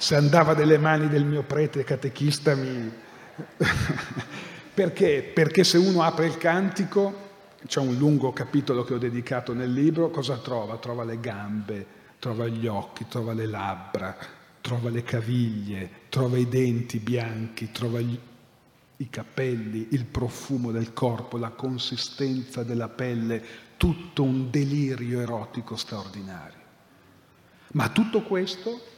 Se andava nelle mani del mio prete catechista mi... <laughs> Perché? Perché se uno apre il cantico, c'è un lungo capitolo che ho dedicato nel libro, cosa trova? Trova le gambe, trova gli occhi, trova le labbra, trova le caviglie, trova i denti bianchi, trova gli, i capelli, il profumo del corpo, la consistenza della pelle, tutto un delirio erotico straordinario. Ma tutto questo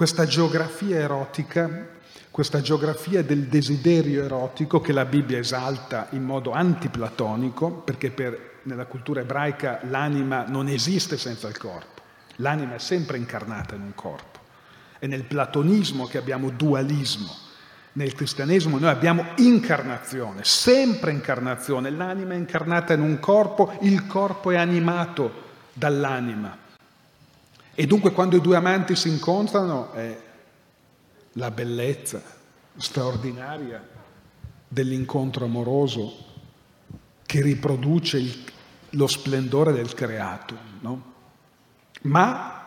questa geografia erotica, questa geografia del desiderio erotico che la Bibbia esalta in modo antiplatonico, perché per, nella cultura ebraica l'anima non esiste senza il corpo, l'anima è sempre incarnata in un corpo. È nel platonismo che abbiamo dualismo, nel cristianesimo noi abbiamo incarnazione, sempre incarnazione, l'anima è incarnata in un corpo, il corpo è animato dall'anima. E dunque quando i due amanti si incontrano è la bellezza straordinaria dell'incontro amoroso che riproduce il, lo splendore del creato. No? Ma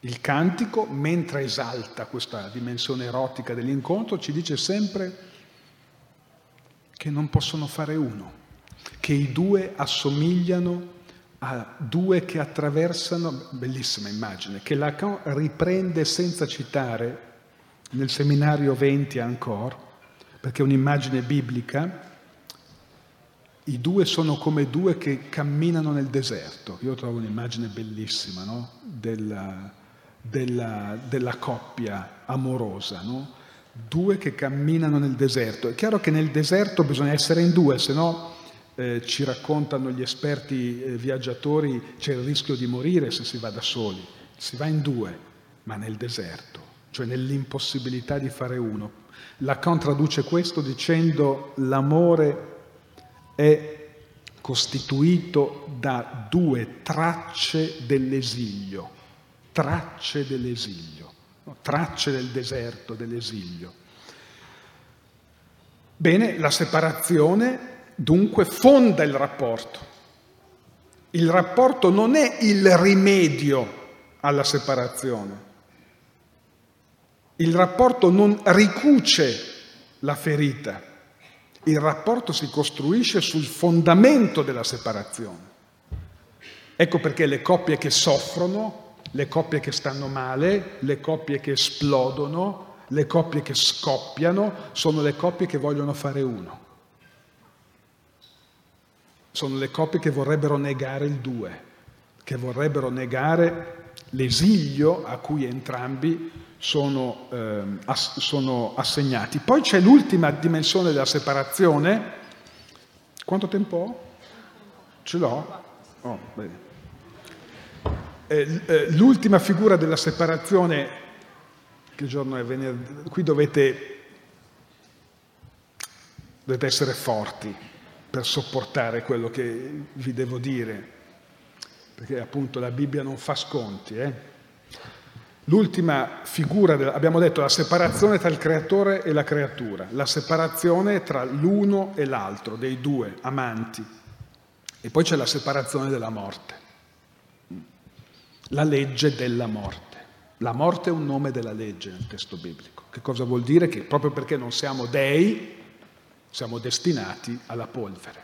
il cantico, mentre esalta questa dimensione erotica dell'incontro, ci dice sempre che non possono fare uno, che i due assomigliano a due che attraversano, bellissima immagine, che Lacan riprende senza citare nel seminario 20 ancora, perché è un'immagine biblica, i due sono come due che camminano nel deserto. Io trovo un'immagine bellissima no? della, della, della coppia amorosa, no? due che camminano nel deserto. È chiaro che nel deserto bisogna essere in due, se no eh, ci raccontano gli esperti eh, viaggiatori c'è il rischio di morire se si va da soli. Si va in due, ma nel deserto, cioè nell'impossibilità di fare uno. Lacan traduce questo dicendo l'amore è costituito da due tracce dell'esilio tracce dell'esilio, no? tracce del deserto, dell'esilio. Bene, la separazione dunque fonda il rapporto. Il rapporto non è il rimedio alla separazione. Il rapporto non ricuce la ferita. Il rapporto si costruisce sul fondamento della separazione. Ecco perché le coppie che soffrono le coppie che stanno male, le coppie che esplodono, le coppie che scoppiano, sono le coppie che vogliono fare uno. Sono le coppie che vorrebbero negare il due, che vorrebbero negare l'esilio a cui entrambi sono, eh, ass- sono assegnati. Poi c'è l'ultima dimensione della separazione. Quanto tempo ho? Ce l'ho? Oh, bene. L'ultima figura della separazione, che giorno è venerdì, qui dovete, dovete essere forti per sopportare quello che vi devo dire, perché appunto la Bibbia non fa sconti. Eh? L'ultima figura, abbiamo detto la separazione tra il creatore e la creatura, la separazione tra l'uno e l'altro, dei due amanti, e poi c'è la separazione della morte la legge della morte. La morte è un nome della legge nel testo biblico. Che cosa vuol dire? Che proprio perché non siamo dei, siamo destinati alla polvere.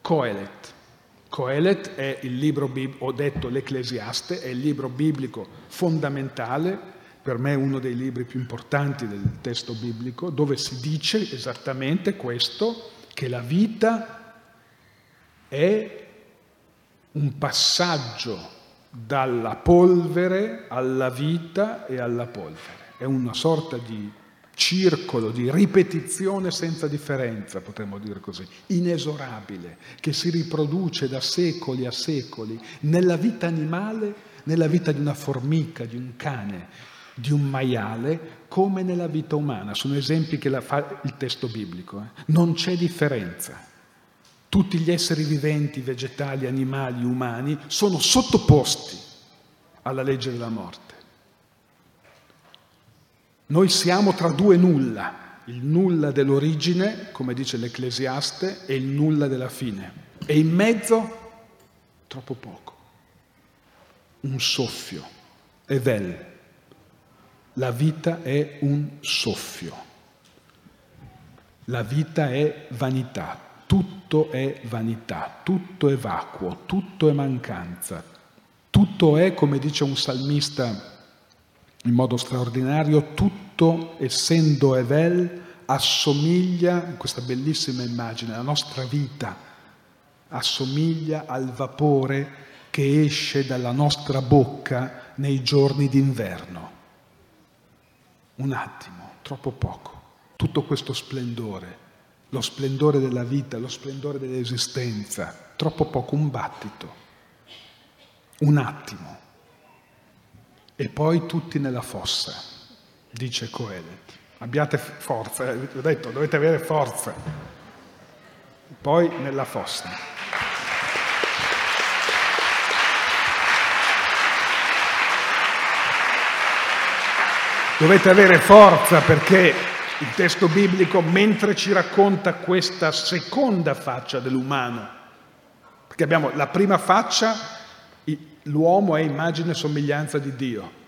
Coelet. Coelet è il libro, ho detto l'Ecclesiaste, è il libro biblico fondamentale, per me uno dei libri più importanti del testo biblico, dove si dice esattamente questo, che la vita è un passaggio dalla polvere alla vita e alla polvere. È una sorta di circolo di ripetizione senza differenza, potremmo dire così, inesorabile, che si riproduce da secoli a secoli nella vita animale, nella vita di una formica, di un cane, di un maiale, come nella vita umana. Sono esempi che fa il testo biblico. Eh? Non c'è differenza. Tutti gli esseri viventi, vegetali, animali, umani, sono sottoposti alla legge della morte. Noi siamo tra due nulla, il nulla dell'origine, come dice l'Ecclesiaste, e il nulla della fine. E in mezzo troppo poco. Un soffio. Evel. La vita è un soffio. La vita è vanità, tutto è vanità, tutto è vacuo, tutto è mancanza, tutto è, come dice un salmista in modo straordinario, tutto essendo Evel assomiglia, in questa bellissima immagine, la nostra vita assomiglia al vapore che esce dalla nostra bocca nei giorni d'inverno. un attimo, troppo poco, tutto questo splendore, lo splendore della vita, lo splendore dell'esistenza, troppo poco, un battito, un attimo, e poi tutti nella fossa, dice Coelet. Abbiate forza, eh, ho detto, dovete avere forza. Poi nella fossa. Dovete avere forza perché il testo biblico, mentre ci racconta questa seconda faccia dell'umano, perché abbiamo la prima faccia, l'uomo è immagine e somiglianza di Dio,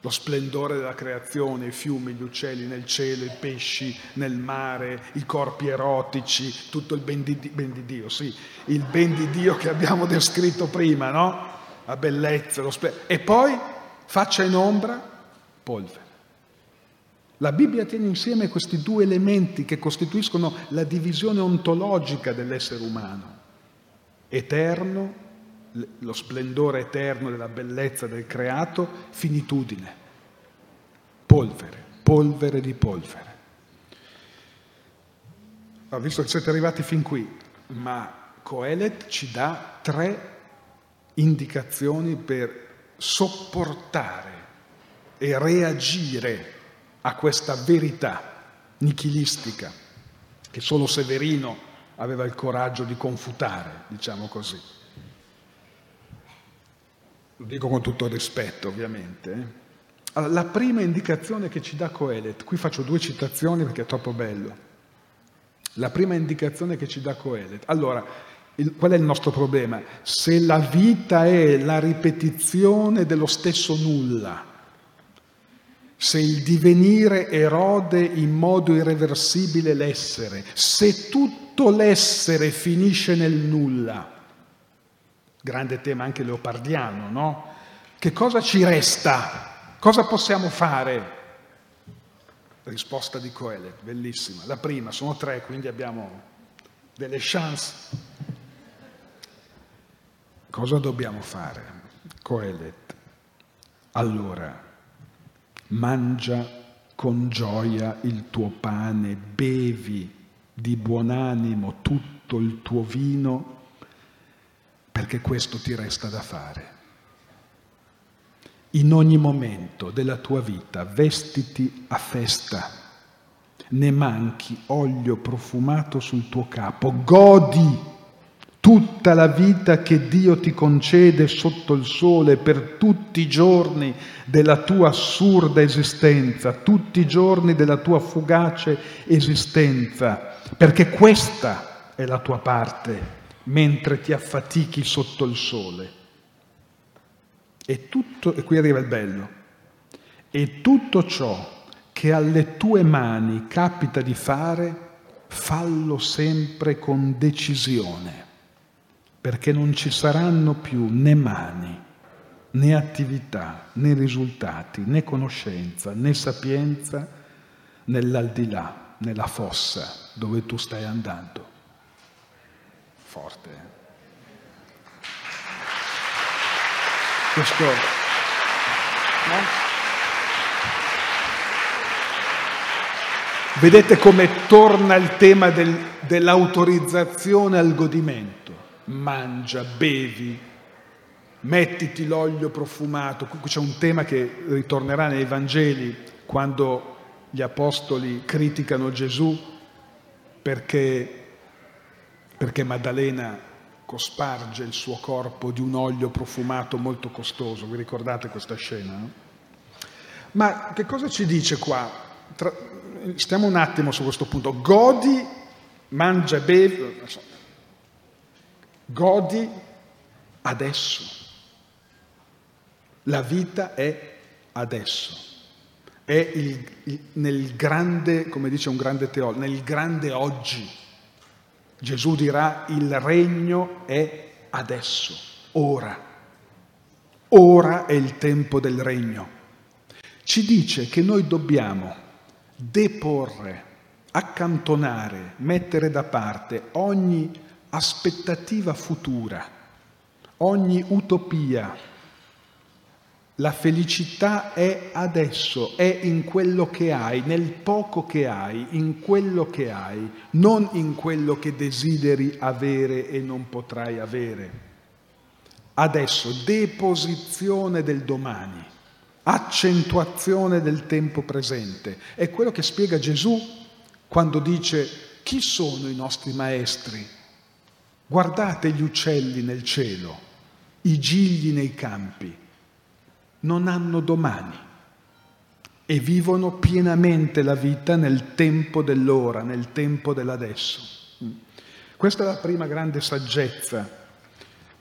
lo splendore della creazione, i fiumi, gli uccelli nel cielo, i pesci nel mare, i corpi erotici, tutto il ben di, ben di Dio, sì, il ben di Dio che abbiamo descritto prima, no? La bellezza, lo splendore. E poi faccia in ombra, polvere. La Bibbia tiene insieme questi due elementi che costituiscono la divisione ontologica dell'essere umano. Eterno lo splendore eterno della bellezza del creato, finitudine, polvere, polvere di polvere. Ho visto che siete arrivati fin qui, ma Coelet ci dà tre indicazioni per sopportare e reagire a questa verità nichilistica che solo Severino aveva il coraggio di confutare, diciamo così lo dico con tutto rispetto ovviamente. Eh. Allora, la prima indicazione che ci dà Coelet, qui faccio due citazioni perché è troppo bello. La prima indicazione che ci dà Coelet. Allora, il, qual è il nostro problema? Se la vita è la ripetizione dello stesso nulla, se il divenire erode in modo irreversibile l'essere, se tutto l'essere finisce nel nulla, grande tema anche leopardiano, no? Che cosa ci resta? Cosa possiamo fare? Risposta di Coelet, bellissima. La prima, sono tre, quindi abbiamo delle chance. Cosa dobbiamo fare? Coelet. Allora, mangia con gioia il tuo pane, bevi di buon animo tutto il tuo vino perché questo ti resta da fare. In ogni momento della tua vita vestiti a festa, ne manchi olio profumato sul tuo capo, godi tutta la vita che Dio ti concede sotto il sole per tutti i giorni della tua assurda esistenza, tutti i giorni della tua fugace esistenza, perché questa è la tua parte mentre ti affatichi sotto il sole. E tutto, e qui arriva il bello, e tutto ciò che alle tue mani capita di fare, fallo sempre con decisione, perché non ci saranno più né mani, né attività, né risultati, né conoscenza, né sapienza nell'aldilà, nella fossa dove tu stai andando forte. Questo... No? Vedete come torna il tema del, dell'autorizzazione al godimento. Mangia, bevi, mettiti l'olio profumato. Qui c'è un tema che ritornerà nei Vangeli quando gli apostoli criticano Gesù perché perché Maddalena cosparge il suo corpo di un olio profumato molto costoso. Vi ricordate questa scena? Ma che cosa ci dice qua? Tra... Stiamo un attimo su questo punto. Godi, mangia bevi. Godi adesso. La vita è adesso. È il, il, nel grande, come dice un grande teologo, nel grande oggi Gesù dirà il regno è adesso, ora. Ora è il tempo del regno. Ci dice che noi dobbiamo deporre, accantonare, mettere da parte ogni aspettativa futura, ogni utopia, La felicità è adesso, è in quello che hai, nel poco che hai, in quello che hai, non in quello che desideri avere e non potrai avere. Adesso, deposizione del domani, accentuazione del tempo presente. È quello che spiega Gesù quando dice chi sono i nostri maestri? Guardate gli uccelli nel cielo, i gigli nei campi non hanno domani e vivono pienamente la vita nel tempo dell'ora, nel tempo dell'adesso. Questa è la prima grande saggezza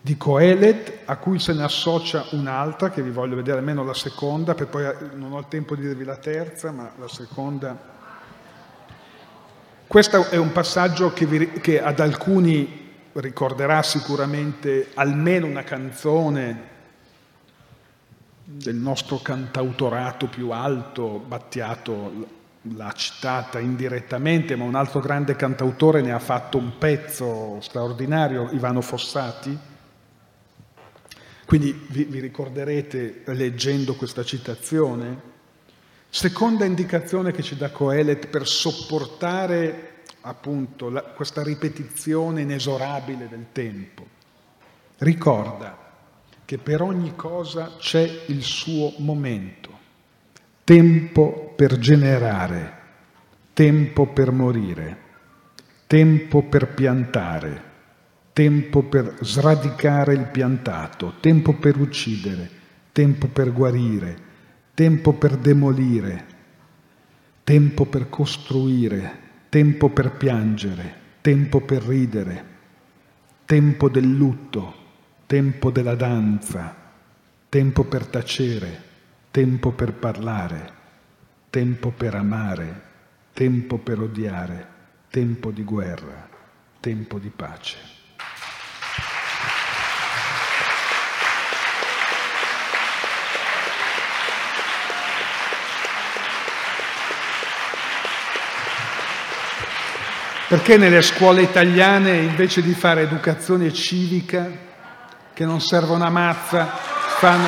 di Coelet, a cui se ne associa un'altra, che vi voglio vedere almeno la seconda, per poi non ho il tempo di dirvi la terza, ma la seconda. Questo è un passaggio che, vi, che ad alcuni ricorderà sicuramente almeno una canzone del nostro cantautorato più alto, Battiato l'ha citata indirettamente, ma un altro grande cantautore ne ha fatto un pezzo straordinario, Ivano Fossati. Quindi vi, vi ricorderete leggendo questa citazione. Seconda indicazione che ci dà Coelet per sopportare appunto la, questa ripetizione inesorabile del tempo. Ricorda che per ogni cosa c'è il suo momento, tempo per generare, tempo per morire, tempo per piantare, tempo per sradicare il piantato, tempo per uccidere, tempo per guarire, tempo per demolire, tempo per costruire, tempo per piangere, tempo per ridere, tempo del lutto, tempo della danza, tempo per tacere, tempo per parlare, tempo per amare, tempo per odiare, tempo di guerra, tempo di pace. Perché nelle scuole italiane invece di fare educazione civica che non servono a mazza, fanno...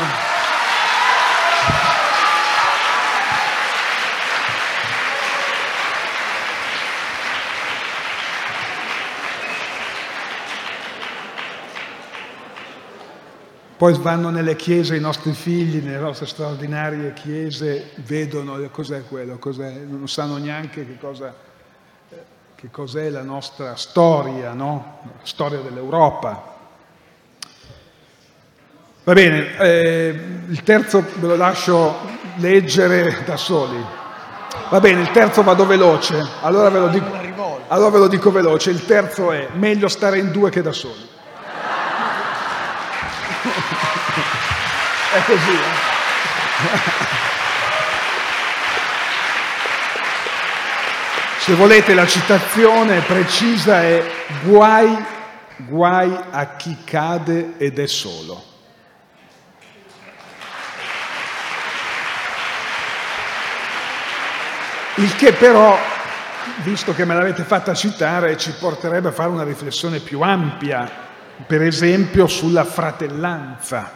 Poi vanno nelle chiese i nostri figli, nelle nostre straordinarie chiese, vedono cos'è quello, cos'è, non sanno neanche che, cosa, che cos'è la nostra storia, no? la storia dell'Europa. Va bene, eh, il terzo ve lo lascio leggere da soli. Va bene, il terzo vado veloce, allora ve lo dico, allora ve lo dico veloce. Il terzo è meglio stare in due che da soli. è così. Eh? Se volete la citazione precisa è guai, guai a chi cade ed è solo. Il che però, visto che me l'avete fatta citare, ci porterebbe a fare una riflessione più ampia, per esempio sulla fratellanza.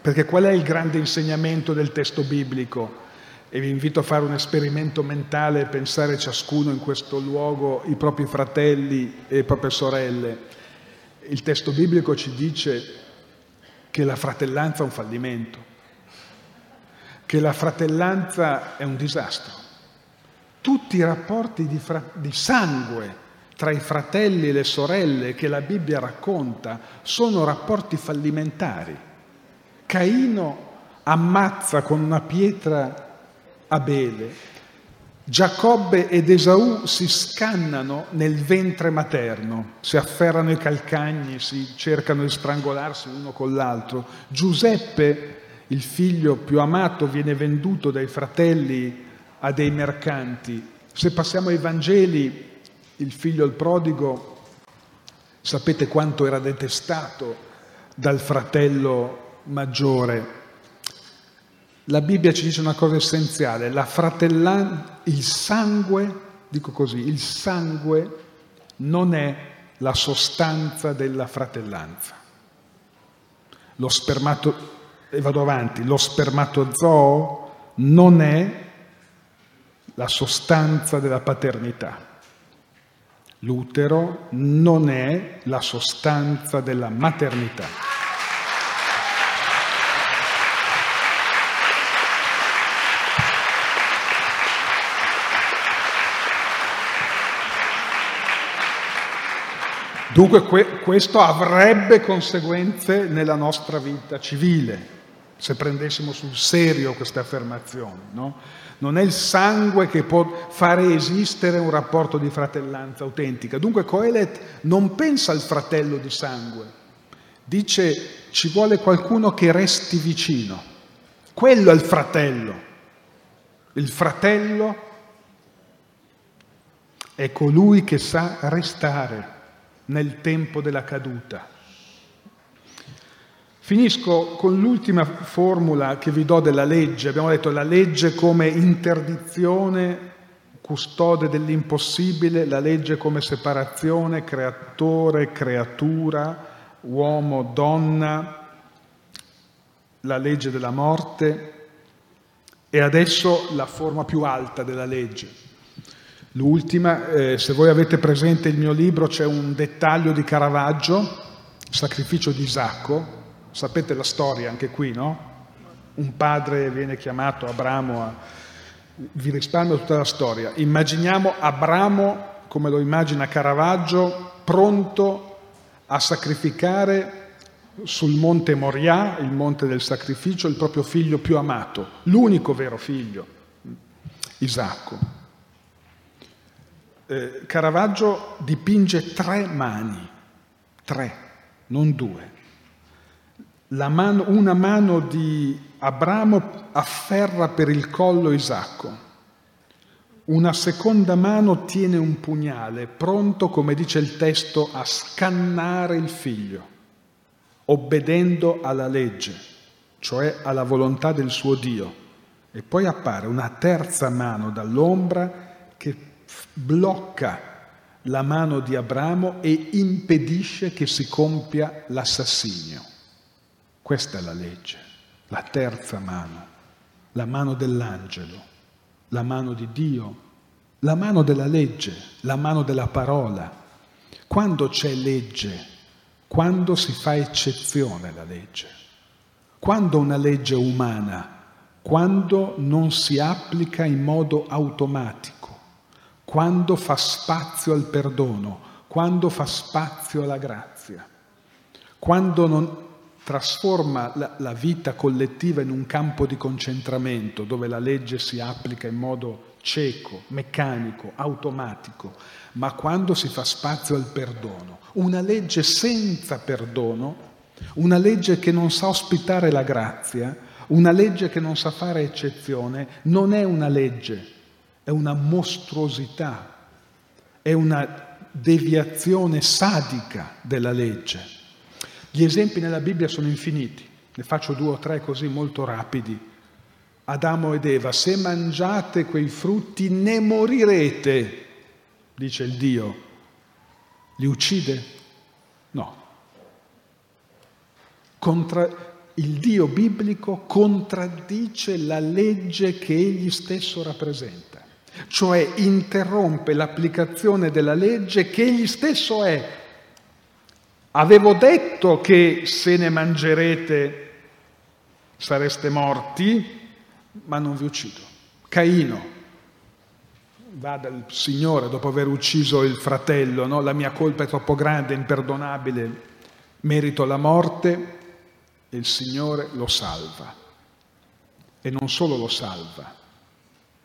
Perché qual è il grande insegnamento del testo biblico? E vi invito a fare un esperimento mentale e pensare ciascuno in questo luogo i propri fratelli e le proprie sorelle. Il testo biblico ci dice che la fratellanza è un fallimento, che la fratellanza è un disastro tutti i rapporti di, fra- di sangue tra i fratelli e le sorelle che la Bibbia racconta sono rapporti fallimentari. Caino ammazza con una pietra Abele, Giacobbe ed Esaù si scannano nel ventre materno, si afferrano i calcagni, si cercano di strangolarsi l'uno con l'altro. Giuseppe, il figlio più amato, viene venduto dai fratelli a dei mercanti. Se passiamo ai Vangeli, il figlio il prodigo, sapete quanto era detestato dal fratello maggiore. La Bibbia ci dice una cosa essenziale, la fratellanza, il sangue, dico così, il sangue non è la sostanza della fratellanza. Lo spermato, e vado avanti, lo spermatozoo non è la sostanza della paternità. L'utero non è la sostanza della maternità. Dunque que- questo avrebbe conseguenze nella nostra vita civile, se prendessimo sul serio queste affermazioni. No? Non è il sangue che può fare esistere un rapporto di fratellanza autentica. Dunque Coelet non pensa al fratello di sangue, dice ci vuole qualcuno che resti vicino. Quello è il fratello. Il fratello è colui che sa restare nel tempo della caduta. Finisco con l'ultima formula che vi do della legge. Abbiamo detto la legge come interdizione, custode dell'impossibile, la legge come separazione, creatore, creatura, uomo, donna, la legge della morte e adesso la forma più alta della legge, L'ultima, eh, se voi avete presente il mio libro, c'è un dettaglio di Caravaggio, sacrificio di Isacco, sapete la storia anche qui, no? Un padre viene chiamato Abramo a... Vi risparmio tutta la storia. Immaginiamo Abramo, come lo immagina Caravaggio, pronto a sacrificare sul monte Moria, il monte del sacrificio, il proprio figlio più amato, l'unico vero figlio, Isacco eh, Caravaggio dipinge tre mani, tre, non due. Mano, una mano di Abramo afferra per il collo Isacco, una seconda mano tiene un pugnale, pronto, come dice il testo, a scannare il figlio, obbedendo alla legge, cioè alla volontà del suo Dio. E poi appare una terza mano dall'ombra che blocca la mano di Abramo e impedisce che si compia l'assassinio. Questa è la legge, la terza mano, la mano dell'angelo, la mano di Dio, la mano della legge, la mano della parola. Quando c'è legge, quando si fa eccezione alla legge, quando una legge umana, quando non si applica in modo automatico quando fa spazio al perdono, quando fa spazio alla grazia, quando non trasforma la, la, vita collettiva in un campo di concentramento dove la legge si applica in modo cieco, meccanico, automatico, ma quando si fa spazio al perdono. Una legge senza perdono, una legge che non sa ospitare la grazia, una legge che non sa fare eccezione, non è una legge, è una mostruosità, è una deviazione sadica della legge. Gli esempi nella Bibbia sono infiniti, ne faccio due o tre così molto rapidi. Adamo ed Eva, se mangiate quei frutti ne morirete, dice il Dio. Li uccide? No. Contra... Il Dio biblico contraddice la legge che egli stesso rappresenta cioè interrompe l'applicazione della legge che egli stesso è. Avevo detto che se ne mangerete sareste morti, ma non vi uccido. Caino va dal Signore dopo aver ucciso il fratello, no? la mia colpa è troppo grande, imperdonabile, merito la morte e il Signore lo salva. E non solo lo salva,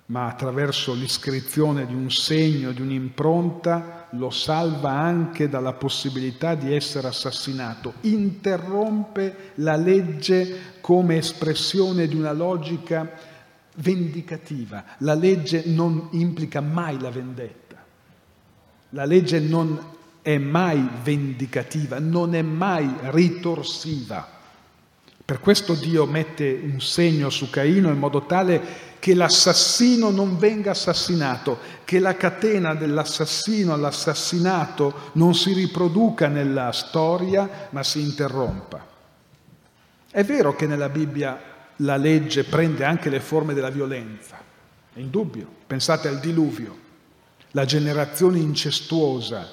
ma attraverso l'iscrizione di un segno, di un'impronta, lo salva anche dalla possibilità di essere assassinato. Interrompe la legge come espressione di una logica vendicativa. La legge non implica mai la vendetta. La legge non è mai vendicativa, non è mai ritorsiva. Per questo Dio mette un segno su Caino in modo tale che l'assassino non venga assassinato, che la catena dell'assassino all'assassinato non si riproduca nella storia, ma si interrompa. È vero che nella Bibbia la legge prende anche le forme della violenza, è indubbio. Pensate al diluvio, la generazione incestuosa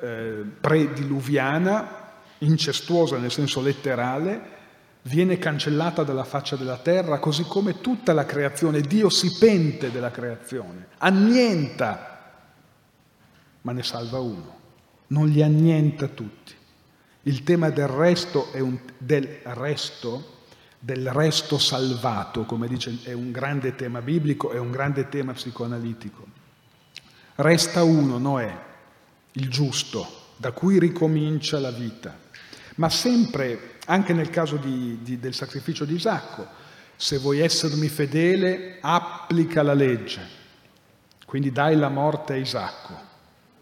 eh, prediluviana, incestuosa nel senso letterale, viene cancellata dalla faccia della terra, così come tutta la creazione. Dio si pente della creazione, annienta, ma ne salva uno, non li annienta tutti. Il tema del resto è un, del resto, del resto salvato, come dice, è un grande tema biblico, è un grande tema psicoanalitico. Resta uno, Noè, il giusto, da cui ricomincia la vita. Ma sempre anche nel caso di, di, del sacrificio di Isacco, se vuoi essermi fedele, applica la legge. Quindi dai la morte a Isacco.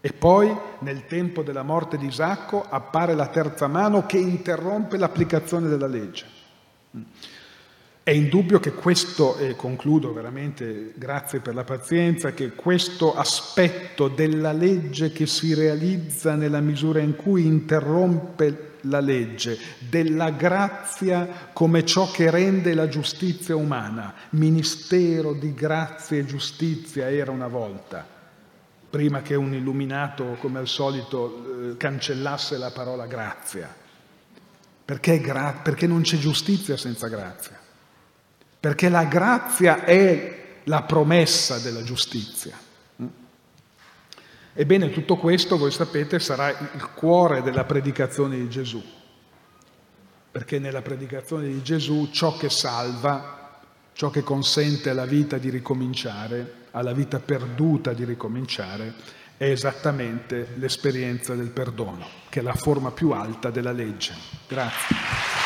E poi, nel tempo della morte di Isacco, appare la terza mano che interrompe l'applicazione della legge. È indubbio che questo, e concludo veramente, grazie per la pazienza, che questo aspetto della legge che si realizza nella misura in cui interrompe la legge, della grazia come ciò che rende la giustizia umana, ministero di grazia e giustizia era una volta, prima che un illuminato come al solito eh, cancellasse la parola grazia. Perché, gra- perché non c'è giustizia senza grazia perché la grazia è la promessa della giustizia. Ebbene, tutto questo, voi sapete, sarà il cuore della predicazione di Gesù, perché nella predicazione di Gesù ciò che salva, ciò che consente alla vita di ricominciare, alla vita perduta di ricominciare, è esattamente l'esperienza del perdono, che è la forma più alta della legge. Grazie.